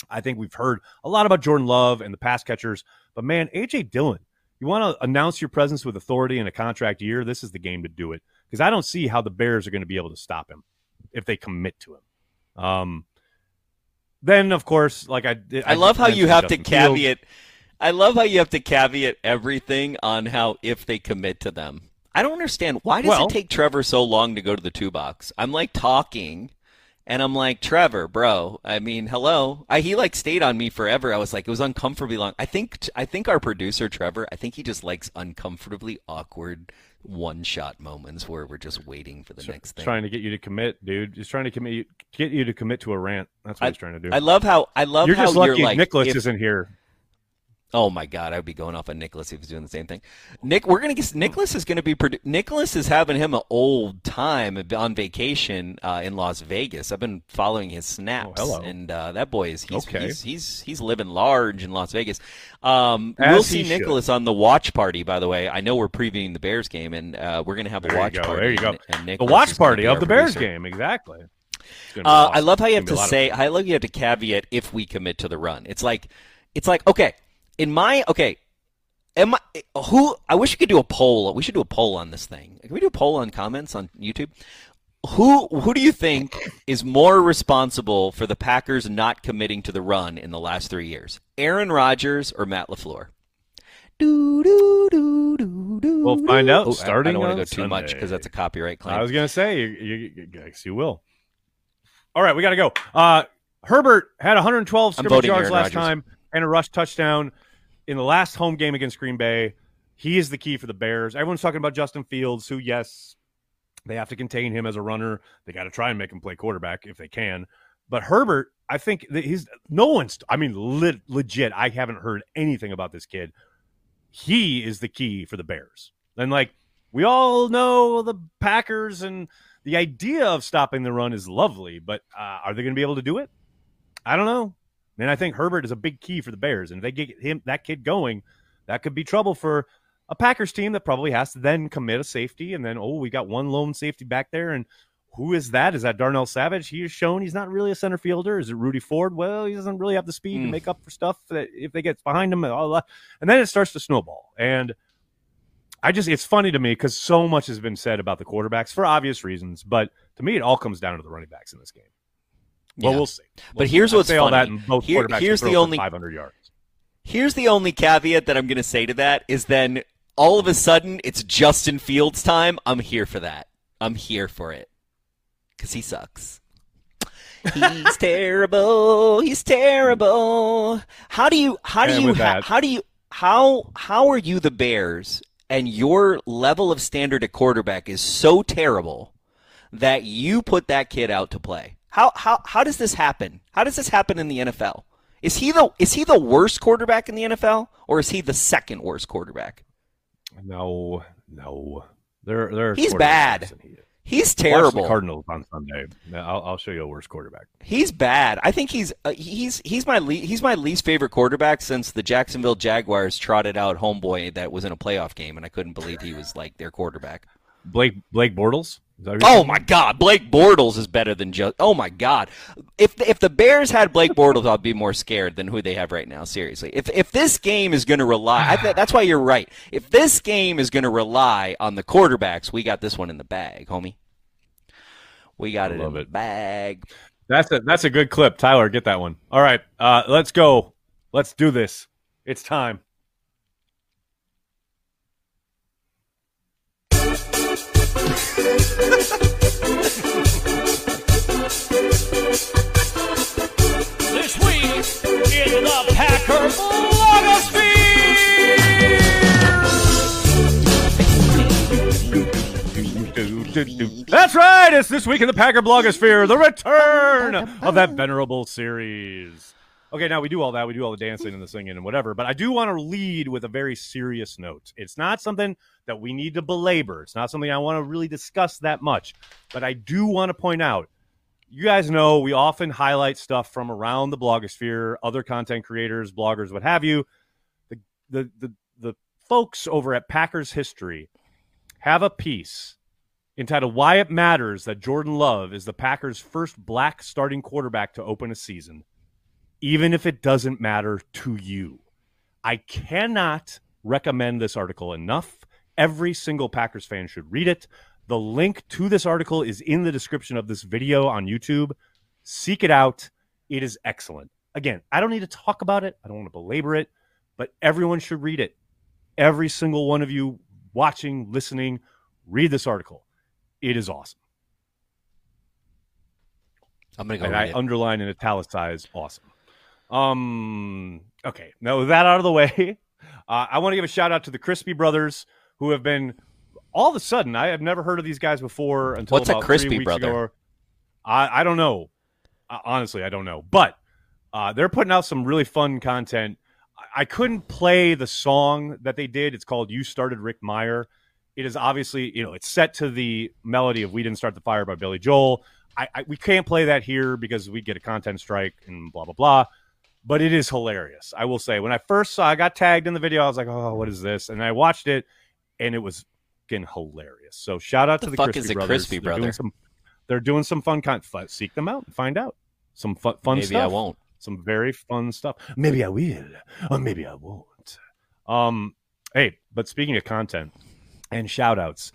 I think we've heard a lot about Jordan Love and the pass catchers, but man, AJ Dillon, you want to announce your presence with authority in a contract year? This is the game to do it because I don't see how the Bears are going to be able to stop him if they commit to him. Um, then of course, like I, I, I love how you have to caveat. Fields. I love how you have to caveat everything on how if they commit to them. I don't understand why does well, it take Trevor so long to go to the two box? I'm like talking and I'm like, Trevor, bro. I mean, hello. I, he like stayed on me forever. I was like, it was uncomfortably long. I think I think our producer Trevor. I think he just likes uncomfortably awkward one shot moments where we're just waiting for the so, next thing. Trying to get you to commit, dude. He's trying to commit get you to commit to a rant. That's what I, he's trying to do. I love how I love you're how just lucky you're like, Nicholas if, isn't here. Oh my God, I'd be going off on Nicholas if he's doing the same thing. Nick, we're gonna get Nicholas is gonna be Nicholas is having him an old time on vacation uh, in Las Vegas. I've been following his snaps, oh, and uh, that boy is he's, okay. he's, he's he's living large in Las Vegas. Um, we'll see Nicholas on the watch party. By the way, I know we're previewing the Bears game, and uh, we're gonna have a there watch party. There you go. And, and the watch party of the Bears game, exactly. Uh, awesome. I love how you have to say. I love you have to caveat if we commit to the run. It's like, it's like okay, in my okay, Am I who? I wish we could do a poll. We should do a poll on this thing. Can we do a poll on comments on YouTube? Who who do you think is more responsible for the Packers not committing to the run in the last three years? Aaron Rodgers or Matt LaFleur? Do, do, do, do, do. We'll find out. Oh, starting, I, don't want to go too Sunday. much because that's a copyright claim. I was going to say, you, you, yes, you will. All right, we got to go. Uh, Herbert had 112 scrimmage yards Aaron last Rodgers. time and a rush touchdown in the last home game against Green Bay, he is the key for the Bears. Everyone's talking about Justin Fields, who, yes, they have to contain him as a runner. They got to try and make him play quarterback if they can. But Herbert, I think that he's no one's. I mean, le- legit. I haven't heard anything about this kid. He is the key for the Bears. And like we all know, the Packers and the idea of stopping the run is lovely, but uh, are they going to be able to do it? I don't know. And I think Herbert is a big key for the Bears. And if they get him that kid going, that could be trouble for a Packers team that probably has to then commit a safety. And then, oh, we got one lone safety back there. And who is that? Is that Darnell Savage? He has shown he's not really a center fielder. Is it Rudy Ford? Well, he doesn't really have the speed mm. to make up for stuff that if they get behind him and all that. And then it starts to snowball. And I just, it's funny to me because so much has been said about the quarterbacks for obvious reasons. But to me, it all comes down to the running backs in this game. Well, yeah. we'll see. We'll but here's what's say funny. all that, and both Here, here's the only 500 yards. Here's the only caveat that I'm going to say to that is then all of a sudden it's Justin Fields time. I'm here for that. I'm here for it because he sucks. He's *laughs* terrible. He's terrible. How do you? How do and you? Ha, how do you? How how are you the Bears? And your level of standard at quarterback is so terrible that you put that kid out to play. How how how does this happen? How does this happen in the NFL? Is he the is he the worst quarterback in the NFL or is he the second worst quarterback? No, no. There there He's bad. He he's terrible. Watch Cardinals on Sunday. I'll, I'll, show you a worse quarterback. He's bad. I think he's uh, he's he's my le- he's my least favorite quarterback since the Jacksonville Jaguars trotted out homeboy that was in a playoff game and I couldn't believe he was like their quarterback. Blake Blake Bortles. Oh my God, Blake Bortles is better than just. Oh my God, if if the Bears had Blake Bortles, I'd be more scared than who they have right now. Seriously, if if this game is going to rely, th- that's why you're right. If this game is going to rely on the quarterbacks, we got this one in the bag, homie. We got it in the bag. That's a that's a good clip, Tyler. Get that one. All right, uh, let's go. Let's do this. It's time. This week in the Packer blogosphere. That's right. It's this week in the Packer blogosphere, the return of that venerable series. Okay, now we do all that. We do all the dancing and the singing and whatever. But I do want to lead with a very serious note. It's not something that we need to belabor. It's not something I want to really discuss that much. But I do want to point out you guys know we often highlight stuff from around the blogosphere, other content creators, bloggers, what have you. The the the, the folks over at Packers History have a piece entitled Why It Matters That Jordan Love is the Packers' first black starting quarterback to open a season even if it doesn't matter to you. I cannot recommend this article enough. Every single Packers fan should read it. The link to this article is in the description of this video on YouTube. Seek it out. It is excellent. Again, I don't need to talk about it, I don't want to belabor it, but everyone should read it. Every single one of you watching, listening, read this article. It is awesome. I'm gonna go. and I it. underline and italicize awesome. Um. Okay. Now with that out of the way, *laughs* uh, I want to give a shout out to the Crispy Brothers who have been all of a sudden. I have never heard of these guys before until What's a Crispy Brother? ago. I I don't know. Uh, honestly, I don't know, but uh, they're putting out some really fun content. I- I couldn't play the song that they did. It's called "You Started Rick Meyer." It is obviously, you know, it's set to the melody of "We Didn't Start the Fire" by Billy Joel. I, I we can't play that here because we get a content strike and blah blah blah. But it is hilarious. I will say, when I first saw, I got tagged in the video. I was like, "Oh, what is this?" And I watched it, and it was fucking hilarious. So shout out The to the fuck Crispy is Brothers. Crispy They're doing some, they're doing some fun content. Seek them out and find out some fun, fun Maybe stuff. I won't. Some very fun stuff. Maybe I will, or maybe I won't. Um, hey, but speaking of content and shout outs,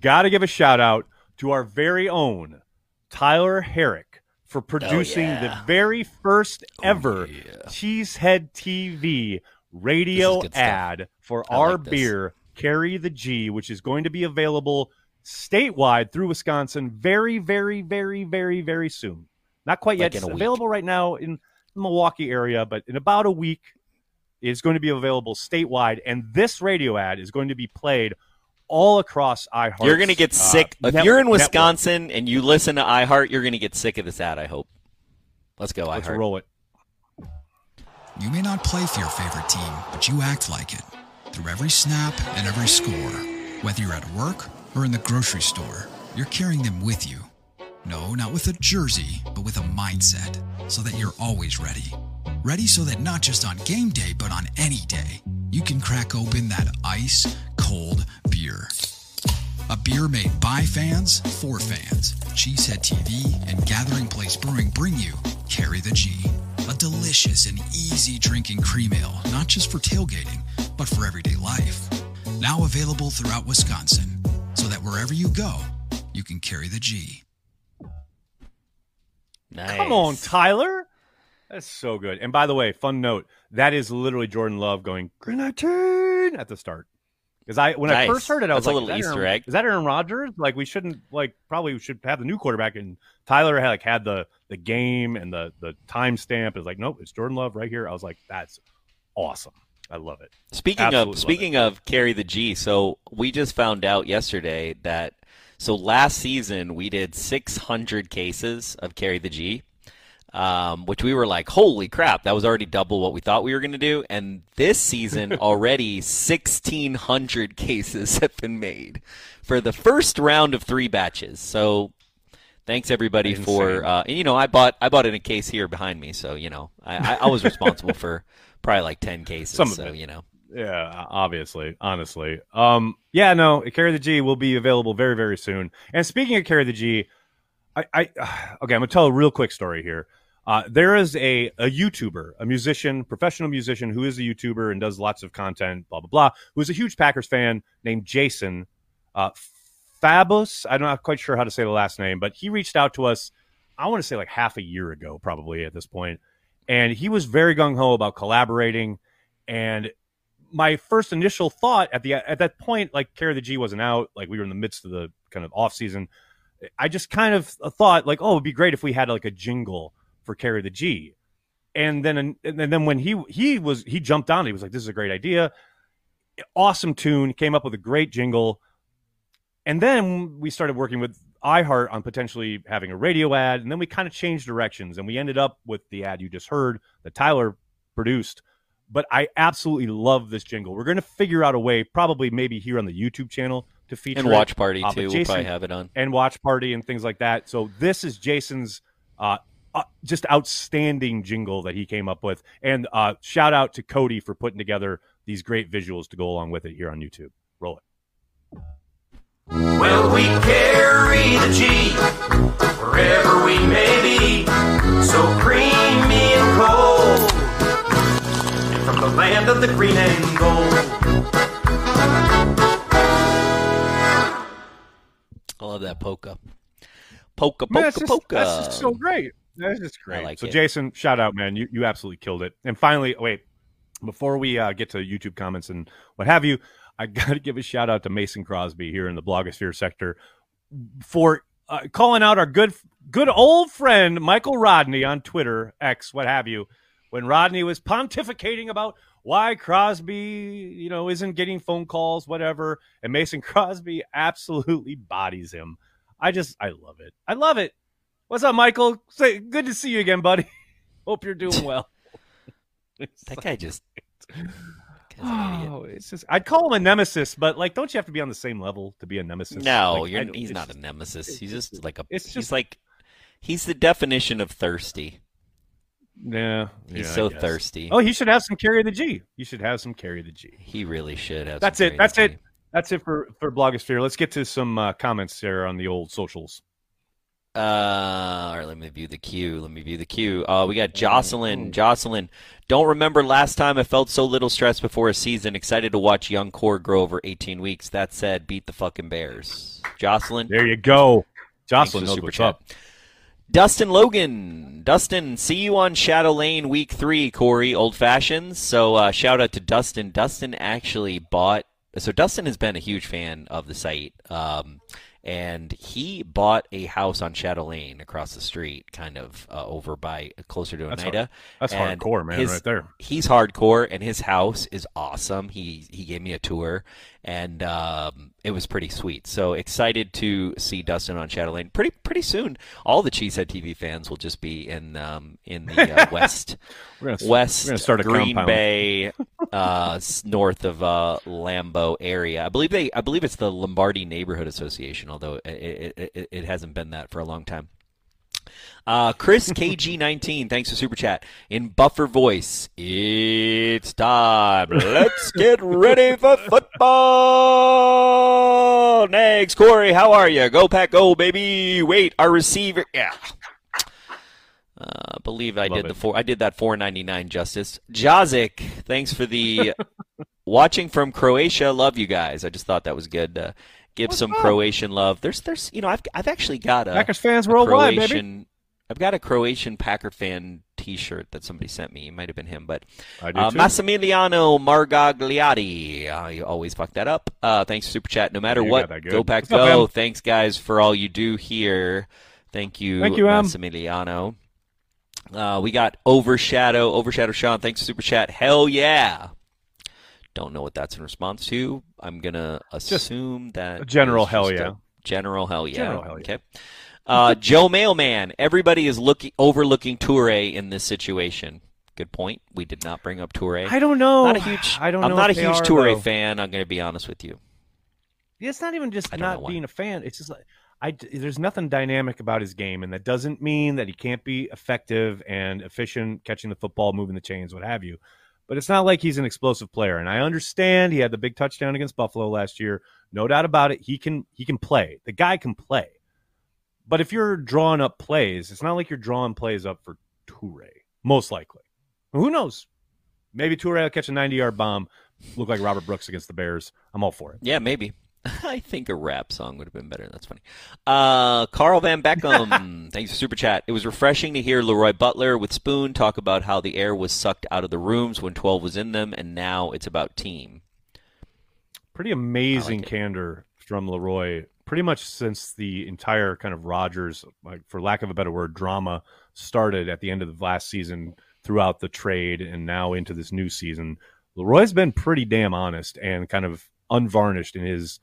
got to give a shout out to our very own Tyler Herrick for oh, producing the yeah. very first oh, ever yeah. Cheesehead TV radio good stuff. ad for I our like beer, Carry the G, which is going to be available statewide through Wisconsin very, very, very, very, very soon. Not quite Like yet. It's available right now in the Milwaukee area, but in about a week, it's going to be available statewide. And this radio ad is going to be played all across iHeart. You're gonna get uh, sick if you're in Wisconsin and you listen to iHeart. You're gonna get sick of this ad. I hope. Let's go, Let's iHeart. roll it. You may not play for your favorite team, but you act like it. Through every snap and every score, whether you're at work or in the grocery store, you're carrying them with you. No, not with a jersey, but with a mindset, so that you're always ready. Ready so that not just on game day, but on any day, you can crack open that ice cold beer. A beer made by fans for fans. Cheesehead TV and Gathering Place Brewing bring you Carry the G. A delicious and easy drinking cream ale, not just for tailgating, but for everyday life. Now available throughout Wisconsin, so that wherever you go, you can carry the G. Nice. Come on, Tyler. That's so good. And by the way, fun note: that is literally Jordan Love going grenadine at the start. Because I, when I first heard it, I was That's a like, little is that Easter Aaron- egg. Is that Aaron Rodgers? Like, we shouldn't like probably should have the new quarterback. And Tyler had like had the the game and the the timestamp. Is like, nope, it's Jordan Love right here. I was like, that's awesome. I love it. Speaking Absolutely of speaking of carry the G, so we just found out yesterday that so last season we did 600 cases of carry the G, um, which we were like, holy crap, that was already double what we thought we were going to do. And this season *laughs* already 1,600 cases *laughs* have been made for the first round of three batches. So thanks everybody for uh, and you know I bought I bought in a case here behind me, so you know I, I, I was responsible for probably like 10 cases. Some so you know. Yeah, obviously, honestly. Um, yeah, no, Carry the G will be available very, very soon. And speaking of Carry the G, I, I *sighs* okay, I'm gonna tell a real quick story here. Uh, there is a a YouTuber, a musician, professional musician who is a YouTuber and does lots of content, blah blah blah. Who's a huge Packers fan named Jason uh, Fabus. I'm not quite sure how to say the last name, but he reached out to us. I want to say like half a year ago, probably at this point, and he was very gung ho about collaborating. And my first initial thought at the at that point, like Carry the G wasn't out, like we were in the midst of the kind of off season. I just kind of thought like, oh, it'd be great if we had like a jingle for Carry the G. And then and then when he he was he jumped on, it, he was like, this is a great idea, awesome tune, came up with a great jingle. And then we started working with iHeart on potentially having a radio ad, and then we kind of changed directions, and we ended up with the ad you just heard that Tyler produced. But I absolutely love this jingle. We're going to figure out a way, probably maybe here on the YouTube channel, to feature And it. Watch Party Uh, too. we'll probably have it on. and watch party and things like that. So this is Jason's uh, uh, just outstanding jingle that he came up with. And uh, shout out to Cody for putting together these great visuals to go along with it here on YouTube. Roll it. Well, we carry the G wherever we may be. So creamy and cold, from the land of the green and gold. I love that polka. Polka, polka, Man, that's, just, polka. that's just so great. That's just great. like so, it. Jason, shout out, man. You you absolutely killed it. And finally, wait, before we uh, get to YouTube comments and what have you, I *laughs* got to give a shout out to Mason Crosby here in the blogosphere sector for uh, calling out our good good old friend Michael Rodney on Twitter, X, what have you, when Rodney was pontificating about why Crosby, you know, isn't getting phone calls, whatever, and Mason *laughs* Crosby absolutely bodies him. I just, I love it. I love it. What's up, Michael? Say, good to see you again, buddy. *laughs* Hope you're doing *laughs* well. That guy just. guy's an idiot. Oh, it's just I'd call him a nemesis, but like, don't you have to be on the same level to be a nemesis? No, Like, you're, he's not just- a nemesis. He's just- like a. it's he's just- like. He's the definition of thirsty. Yeah, He's yeah, so thirsty. Oh, he should have some carry the G. You should have some carry the G. He really should have. That's it. That's it. That's it for for blogosphere. Let's get to some uh, comments here on the old socials. Uh, all right, let me view the queue. Let me view the queue. Uh, we got Jocelyn. Jocelyn, don't remember last time I felt so little stress before a season. Excited to watch young core grow over 18 weeks. That said, beat the fucking Bears. Jocelyn, There you go. Jocelyn knows super what's chat. up. Dustin Logan. Dustin, see you on Shadow Lane week three, Corey. Old fashions. So uh, shout out to Dustin. Dustin actually bought. So Dustin has been a huge fan of the site. Um, and he bought a house on Shadow Lane across the street, kind of uh, over by closer to That's Oneida. hard- that's hardcore, man, his- right there. He's hardcore, and his house is awesome. He he gave me a tour, and um, it was pretty sweet. So excited to see Dustin on Shadow Lane pretty pretty soon. All the Cheesehead TV fans will just be in um, in the uh, *laughs* west We're gonna, west we're gonna start a Green compound. Bay, uh, north of uh, Lambeau area. I believe they. I believe it's the Lombardi Neighborhood Association, although it, it, it, it hasn't been that for a long time. Uh, Chris KG19, thanks for super chat. In buffer voice, it's time. Let's get ready for football. Next, Corey, how are you? Go pack, go baby. Wait, our receiver, yeah. Uh, believe I Love did it. the four. I did that 4.99 justice. Jazik, thanks for the *laughs* watching from Croatia. Love you guys. I just thought that was good. Uh, give some Croatian love. There's, there's, you know, I've, I've actually got a Packers fans a worldwide, baby. Croatian, I've got a Croatian Packer fan T-shirt that somebody sent me. It might have been him, but uh. Massimiliano Margagliati. I always fuck that up. Uh, thanks, super chat. No matter what, got that good. go pack, What's up, go. Em? Thanks, guys, for all you do here. Thank you, Thank you, Massimiliano. Uh, we got Overshadow, Overshadow Sean. Thanks for super chat. Hell yeah. Don't know what that's in response to. I'm gonna assume that a general hell just yeah. general hell yeah. General hell yeah. Okay. Uh, *laughs* Joe Mailman. Everybody is looking overlooking Toure in this situation. Good point. We did not bring up Toure. I don't know. Not a huge. I don't I'm not a huge are, Toure though. fan. I'm going to be honest with you. It's not even just not being a fan. It's just like I there's nothing dynamic about his game, and that doesn't mean that he can't be effective and efficient catching the football, moving the chains, what have you. But it's not like he's an explosive player. And I understand he had the big touchdown against Buffalo last year, no doubt about it. He can he can play. The guy can play. But if you're drawing up plays, it's not like you're drawing plays up for Toure. Most likely, who knows? Maybe Toure will catch a 90 yard bomb, look like Robert Brooks against the Bears. I'm all for it. Yeah, maybe. *laughs* I think a rap song would have been better. That's funny. Uh, Carl Van Beckham, *laughs* thanks for super chat. It was refreshing to hear Leroy Butler with Spoon talk about how the air was sucked out of the rooms when 12 was in them, and now it's about team. pretty amazing it. candor from Leroy. Pretty much since the entire kind of Rodgers, like for lack of a better word, drama started at the end of the last season, throughout the trade, and now into this new season, Leroy's been pretty damn honest and kind of unvarnished in his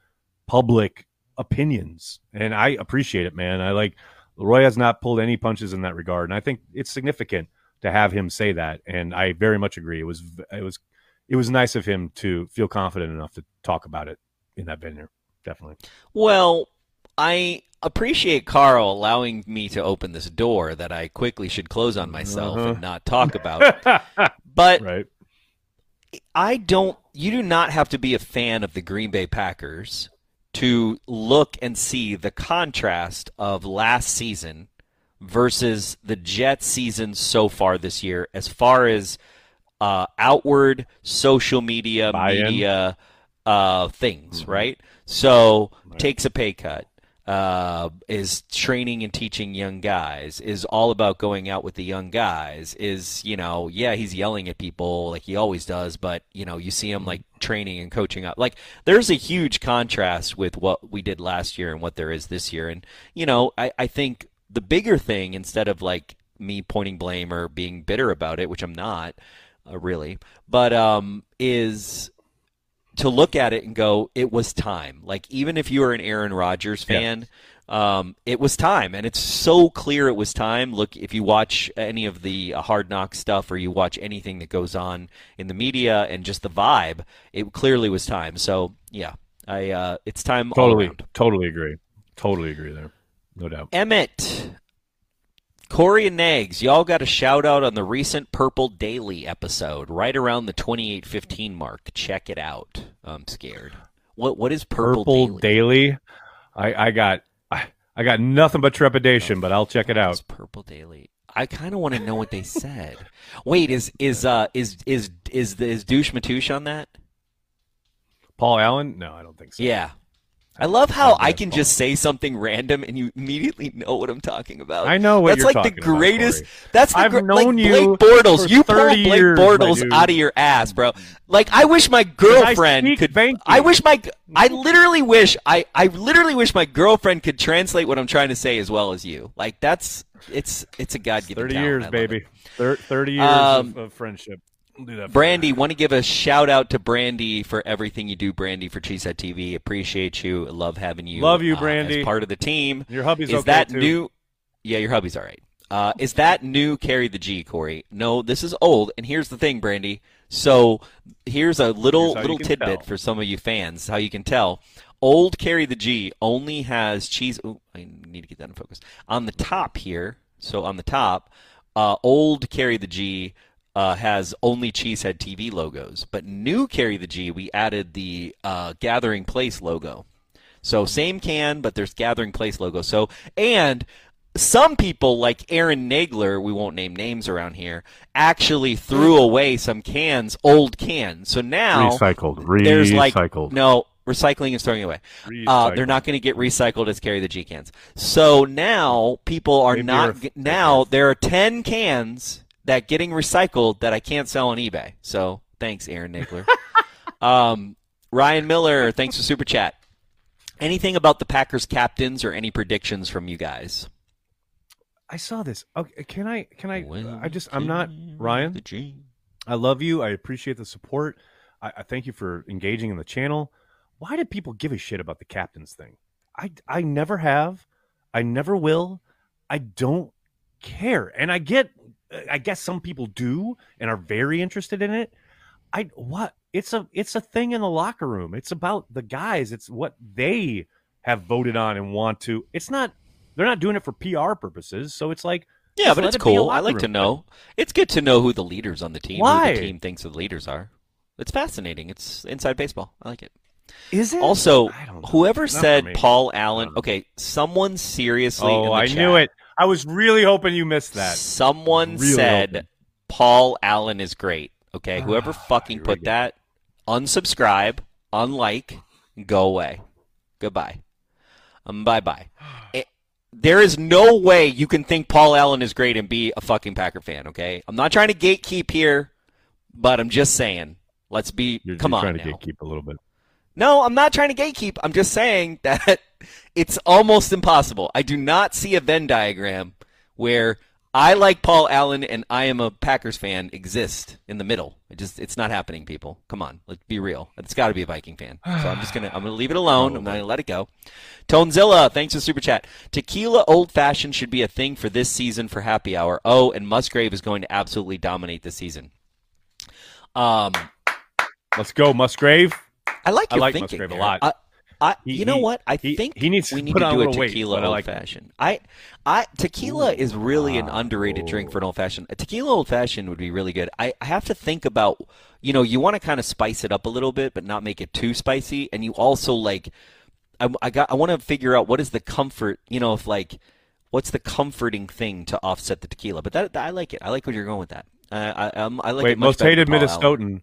public opinions, and I appreciate it, man. I like Leroy has not pulled any punches in that regard, and I think it's significant to have him say that, and I very much agree. It was it was it was nice of him to feel confident enough to talk about it in that venue. Definitely. Well, I appreciate Carl allowing me to open this door that I quickly should close on myself Uh-huh. and not talk about. *laughs* but Right. I don't. You do not have to be a fan of the Green Bay Packers to look and see the contrast of last season versus the Jets season so far this year, as far as uh, outward social media, Buy-in. media uh, things, right? So takes a pay cut, uh, is training and teaching young guys, is all about going out with the young guys, is, you know, yeah, he's yelling at people like he always does, but, you know, you see him like training and coaching up. Like, there's a huge contrast with what we did last year and what there is this year. And, you know, I, I think the bigger thing, instead of like me pointing blame or being bitter about it, which I'm not uh, really, but um, is to look at it and go, it was time. Like even if you are an Aaron Rodgers fan, um, it was time, and it's so clear it was time. Look, if you watch any of the uh, Hard Knock stuff, or you watch anything that goes on in the media, and just the vibe, it clearly was time. So yeah, I uh, it's time. all Totally, around. totally agree. Totally agree there. No doubt. Emmett, Corey and Nags, y'all got a shout out on the recent Purple Daily episode, right around the 2815 mark. Check it out. I'm scared. What what is Purple, Purple Daily? Daily. I, I got I, I got nothing but trepidation, but I'll check it out. Purple Daily. I kind of want to know what they said. Wait, is is uh is is is the is douche Matouche on that? Paul Allen? No, I don't think so. Yeah. I love how I can just say something random and you immediately know what I'm talking about. I know what that's you're talking about. That's like talking the about, greatest. Corey. that's the I've gr- known like you Blake Bortles. You pull Blake years, Bortles out of your ass, bro. Like I wish my girlfriend speak could. you. I wish my. I literally wish. I I literally wish my girlfriend could translate what I'm trying to say as well as you. Like that's it's it's a god given 30 talent. years, baby. Thir- 30 years Um, of, of friendship. We'll do that. Brandy, want to give a shout out to Brandy for everything you do, Brandy, for Cheesehead TV. Appreciate you. Love having you. Love you, uh, Brandy. as part of the team. Your hubby's is okay, that too. new? Yeah, your hubby's all right. Uh, is that new? Carry the G, Corey. No, this is old. And here's the thing, Brandy. So here's a little Here's little tidbit tell. for some of you fans. How you can tell. Old Carry the G only has cheese. Ooh, I need to get that in focus. On the top here, so on the top, uh, old Carry the G uh, has only Cheesehead TV logos, but new Carry the G we added the uh, Gathering Place logo. So same can, but there's Gathering Place logo. So and some people like Aaron Nagler, we won't name names around here, actually threw away some cans, old cans. So now Recycled. there's like Recycled. no recycling is throwing away. Uh, they're not going to get recycled as carry the G cans. So now people are Maybe not. now there are ten cans that getting recycled that I can't sell on eBay. So thanks, Aaron Nagler. *laughs* um, Ryan Miller, thanks for super chat. Anything about the Packers captains or any predictions from you guys? I saw this. Okay, can I? Can I? When I just. I'm not Ryan. the G. I love you. I appreciate the support. I, I thank you for engaging in the channel. Why did people give a shit about the captains thing? I I never have. I never will. I don't care. And I get. I guess some people do and are very interested in it. I what? It's a it's a thing in the locker room. It's about the guys. It's what they have voted on and want to. It's not. They're not doing it for PR purposes. So it's like. Yeah, but it's it cool. I like to know. It's good to know who the leaders on the team, who Why? the team thinks the leaders are. It's fascinating. It's inside baseball. I like it. Is it? Also, I don't know. whoever said. Paul Allen, uh-huh. okay, someone seriously Oh, I chat, knew it. I was really hoping you missed that. Someone Really said hoping. Paul Allen is great. Okay, whoever fucking put that, unsubscribe, unlike, go away. Goodbye. Um, bye bye. There is no way you can think Paul Allen is great and be a fucking Packer fan. Okay, I'm not trying to gatekeep here, but I'm just saying. Let's be. You're, come you're on trying now. to gatekeep a little bit. No, I'm not trying to gatekeep. I'm just saying *laughs* that it's almost impossible. I do not see a Venn diagram where I like Paul Allen and I am a Packers fan exist in the middle. It just it's not happening, people. Come on, let's be real. It's got to be a Viking fan. So I'm just gonna I'm gonna leave it *sighs* alone. I'm gonna let it go. Tonezilla, thanks for super chat. Tequila old fashioned should be a thing for this season for happy hour. Oh, and Musgrave is going to absolutely dominate this season. Um, Let's go, Musgrave. I like I your like thinking Musgrave a lot. I, I, He- you know he- what? I he- think he needs we need to do a a little weight, tequila old like fashioned. I, I tequila is really an underrated drink for an old fashioned. A tequila old fashioned would be really good. I, I have to think about, you know, you want to kind of spice it up a little bit, but not make it too spicy, and you also like, I, I got, I want to figure out what is the comfort, you know, if like, what's the comforting thing to offset the tequila. But that, I like it. I like where you're going with that. Uh, I, um, I like Wait, most hated than Paul Allen. Minnesotan.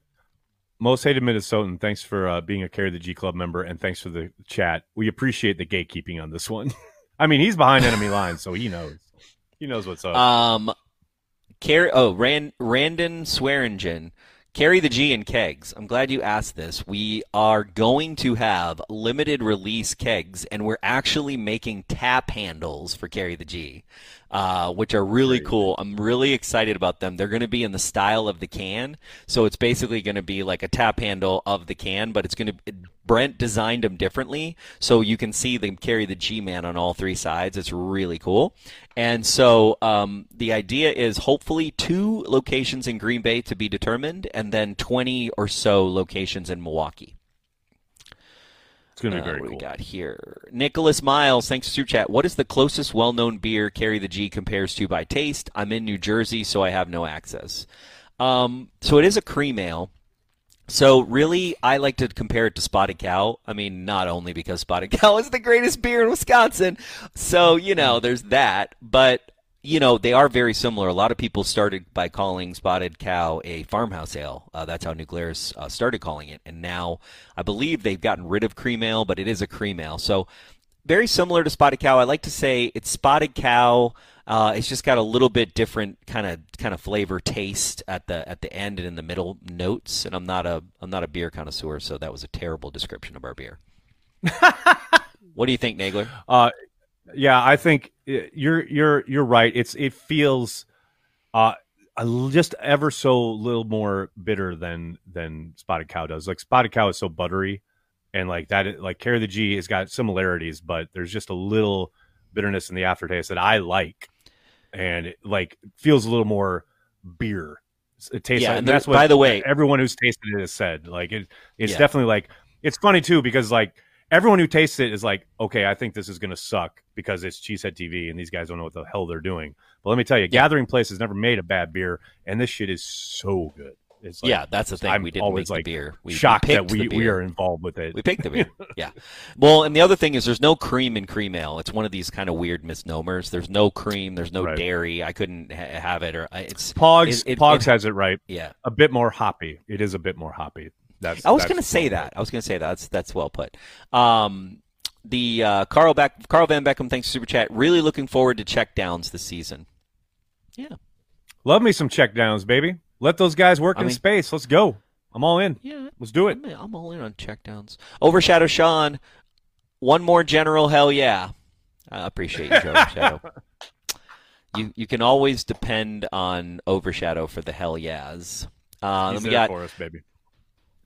Most hated Minnesotan. Thanks for uh, being a Carry the G Club member, and thanks for the chat. We appreciate the gatekeeping on this one. *laughs* I mean, he's behind enemy lines, so he knows. He knows what's up. Um, carry. Oh, Rand, Randon Swearingen. Carry the G in kegs. I'm glad you asked this. We are going to have limited release kegs, and we're actually making tap handles for Carry the G, uh, which are really cool. I'm really excited about them. They're going to be in the style of the can, so it's basically going to be like a tap handle of the can, but it's going to. Brent designed them differently, so you can see them carry the G-Man on all three sides. It's really cool. And so um, the idea is hopefully two locations in Green Bay to be determined, and then 20 or so locations in Milwaukee. it's going to Uh, be very what cool. we got here? Nicholas Miles, thanks for super chat. What is the closest well-known beer Carry the G compares to by taste? I'm in New Jersey, so I have no access. Um, so it is a cream ale. So really, I like to compare it to Spotted Cow. I mean, not only because Spotted *laughs* Cow is the greatest beer in Wisconsin, so you know there's that, but you know they are very similar. A lot of people started by calling Spotted Cow a farmhouse ale. Uh, that's how New Glarus uh, started calling it, and now I believe they've gotten rid of cream ale, but it is a cream ale. So very similar to Spotted Cow. I like to say it's Spotted Cow. Uh, it's just got a little bit different kind of kind of flavor taste at the at the end and in the middle notes. And I'm not a I'm not a beer connoisseur, so that was a terrible description of our beer. *laughs* what do you think, Nagler? Uh, yeah, I think uh, you're you're you're right. It's it feels uh just ever so little more bitter than than Spotted Cow does. Like Spotted Cow is so buttery, and like that, like Carry the G has got similarities, but there's just a little bitterness in the aftertaste that I like, and it like feels a little more beer. It tastes Yeah, like and that's what by the way- everyone who's tasted it has said. Like it, it's Yeah. definitely like it's funny too because like everyone who tastes it is like, okay, I think this is going to suck because it's Cheesehead TV and these guys don't know what the hell they're doing. But let me tell you, Gathering Place has never made a bad beer, and this shit is so good. It's like, yeah, that's the thing. I'm we didn't always make like the beer. We, we shocked that we, we are involved with it. We picked the beer. *laughs* yeah. Well, and the other thing is there's no cream in cream ale. It's one of these kind of weird misnomers. There's no cream. There's no Right. dairy. I couldn't ha- have it. Or it's Pogs, it- it- Pogs it- has it right. yeah. A bit more hoppy. It is a bit more hoppy. That's. I was going to say that. I was going to say that. That's that's well put. Um, the uh, Carl Beck, Carl Van Beckham, thanks for super chat. Really looking forward to check downs this season. Yeah, Love me some check downs, baby. Let those guys work I in mean- space. Let's go. I'm all in. yeah. Let's do it. I'm, I'm all in on check downs. Overshadow Sean, one more general. Hell yeah. I appreciate you, Overshadow. *laughs* you you can always depend on Overshadow for the hell yeahs. Uh, He's we there got for us, baby.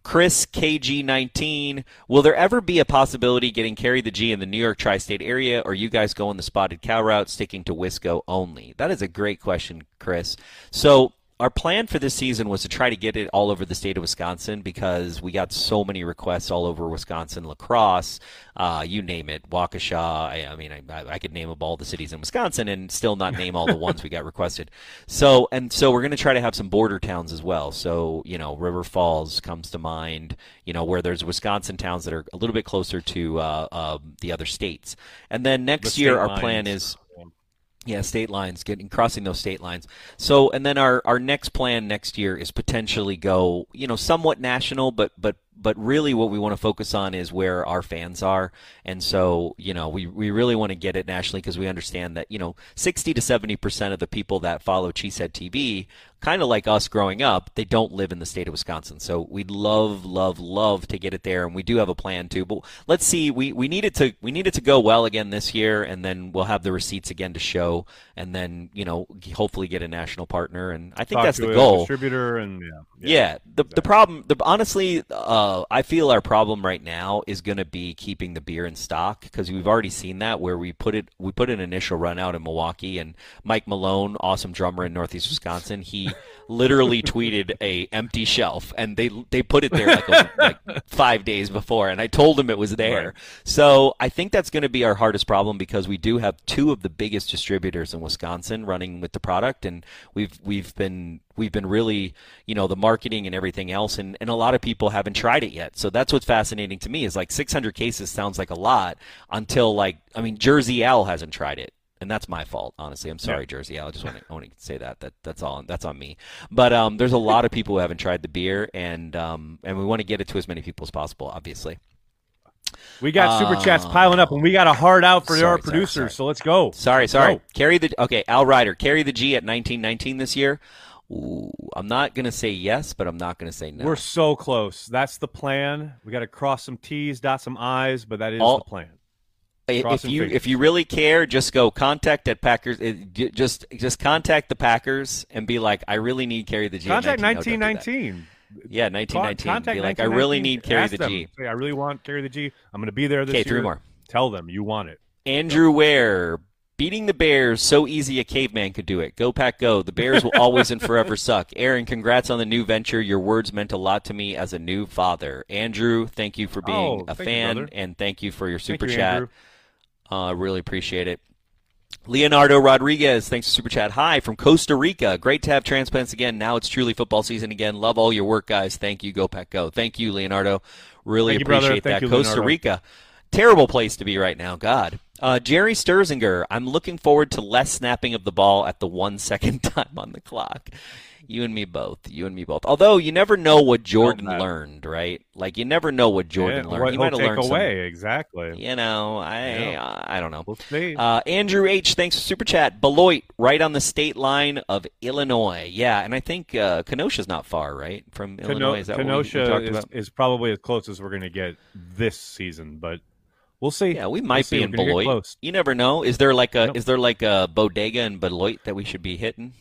Chris KG19. Will there ever be a possibility getting Carry the G in the New York tri state area, or you guys going the spotted cow route, sticking to Wisco only? That is a great question, Chris. So, our plan for this season was to try to get it all over the state of Wisconsin because we got so many requests all over Wisconsin, La Crosse, uh, you name it, Waukesha. I, I mean, I, I could name up all the cities in Wisconsin and still not name all the *laughs* ones we got requested. So, and so we're going to try to have some border towns as well. So, you know, River Falls comes to mind, you know, where there's Wisconsin towns that are a little bit closer to uh, uh, the other states. And then next The year, our plan is yeah, state lines, getting crossing those state lines. So, and then our our next plan next year is potentially go, you know, somewhat national, but but but really what we want to focus on is where our fans are. And so, you know, we we really want to get it nationally because we understand that, you know, 60 to 70% of the people that follow Cheesehead TV, kind of like us growing up, they don't live in the state of Wisconsin. So we'd love, love, love to get it there, and we do have a plan too. But let's see, we we need it to we need it to go well again this year, and then we'll have the receipts again to show, and then you know hopefully get a national partner, and I think Talk that's the goal. Distributor and yeah. Yeah, the the problem, the honestly, uh, I feel our problem right now is going to be keeping the beer in stock because we've already seen that where we put it, we put an initial run out in Milwaukee, and Mike Malone, awesome drummer in Northeast Wisconsin, he literally tweeted a empty shelf, and they they put it there like, a, like five days before, and I told them it was there. Right. So I think that's going to be our hardest problem because we do have two of the biggest distributors in Wisconsin running with the product, and we've we've been we've been really you know the marketing and everything else, and and a lot of people haven't tried it yet. So that's what's fascinating to me is like 600 cases sounds like a lot until like I mean Jersey Al hasn't tried it. And that's my fault. Honestly, I'm sorry, yeah. Jersey. I just want to, I want to say that that that's all that's on me. But um, there's a lot of people who haven't tried the beer, and um, and we want to get it to as many people as possible, obviously. We got super chats uh, piling up, and we got a hard out for sorry, our producers. Sorry, sorry. So let's go. Sorry, sorry. Go. Carry the okay. Al Ryder, carry the G at 1919 this year. Ooh, I'm not gonna say yes, but I'm not gonna say no. We're so close. That's the plan. We got to cross some T's, dot some I's, but that is All, the plan. If you fingers. if you really care, just go contact at Packers. Eh, just just contact the Packers and be like, I really need carry the G. Contact 1919. No, yeah, 1919. Contact be like, I really need carry the. G. I really want carry the G. I'm going to be there this okay, three more. Tell them you want it. Andrew Ware. Beating the Bears so easy a caveman could do it. Go Pack Go. The Bears will always and forever *laughs* suck. Aaron, congrats on the new venture. Your words meant a lot to me as a new father. Andrew, thank you for being oh, a fan you, and thank you for your super you, chat. Uh, really appreciate it. Leonardo Rodriguez, thanks for super chat. Hi from Costa Rica. Great to have transplants again. Now it's truly football season again. Love all your work, guys. Thank you. Go Pack Go. Thank you, Leonardo. Really Thank appreciate you, that. You, Costa Rica. Terrible place to be right now. God. Uh, Jerry Sturzinger, I'm looking forward to less snapping of the ball at the one second *laughs* time on the clock. You and me both. You and me both. Although you never know what Jordan learned, right? Like you never know what Jordan yeah, learned. What he might have learned away some, exactly. You know, I yeah. I don't know. We'll see. Uh, Andrew H, thanks for super chat. Beloit, right on the state line of Illinois. Yeah, and I think uh, Kenosha's not far, right, from Keno- Illinois. Is that Kenosha is, is, probably as close as we're going to get this season, but We'll see. Yeah, we might we'll be in Beloit. You never know. Is there like a nope. is there like a bodega in Beloit that we should be hitting?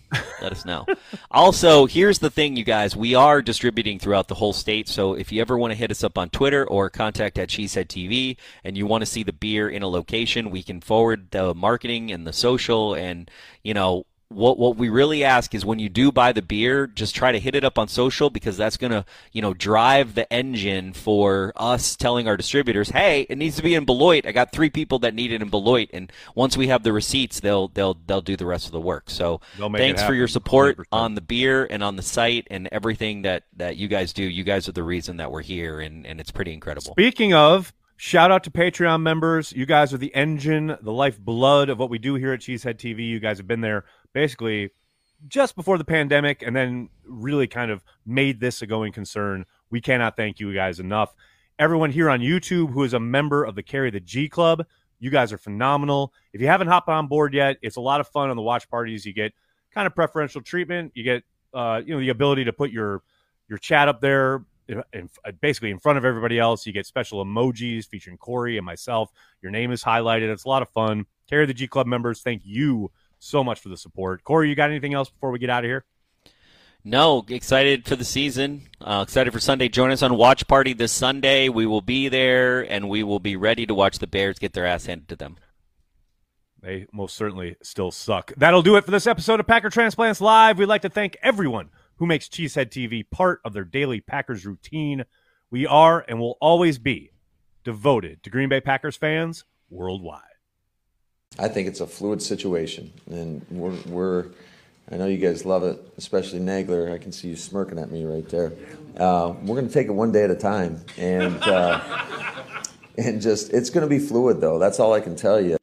Let us know. *laughs* also, here's the thing, you guys. We are distributing throughout the whole state. So if you ever want to hit us up on Twitter or contact at Cheesehead TV, and you want to see the beer in a location, we can forward the marketing and the social and you know what what we really ask is when you do buy the beer, just try to hit it up on social because that's gonna you know drive the engine for us telling our distributors, hey, it needs to be in Beloit. I got three people that need it in Beloit, and once we have the receipts, they'll they'll they'll do the rest of the work. So thanks for your support 100%. on the beer and on the site and everything that that you guys do. You guys are the reason that we're here, and and it's pretty incredible. Speaking of. Shout out to Patreon members. You guys are the engine, the lifeblood of what we do here at Cheesehead TV. You guys have been there basically just before the pandemic and then really kind of made this a going concern. We cannot thank you guys enough. Everyone here on YouTube who is a member of the Carry the G Club, you guys are phenomenal. If you haven't hopped on board yet, it's a lot of fun on the watch parties. You get kind of preferential treatment. You get uh, you know the ability to put your your chat up there in, in, basically in front of everybody else. You get special emojis featuring Corey and myself. Your name is highlighted. It's a lot of fun. Carry the G Club members, thank you so much for the support. Corey, you got anything else before we get out of here? No, excited for the season. Uh, excited for Sunday. Join us on Watch Party this Sunday. We will be there, and we will be ready to watch the Bears get their ass handed to them. They most certainly still suck. That'll do it for this episode of Packer Transplants Live. We'd like to thank everyone who makes Cheesehead TV part of their daily Packers routine. We are and will always be devoted to Green Bay Packers fans worldwide. I think it's a fluid situation, and we're, we're I know you guys love it, especially Nagler. I can see you smirking at me right there. Uh, we're going to take it one day at a time, and uh, and just it's going to be fluid though. That's all I can tell you.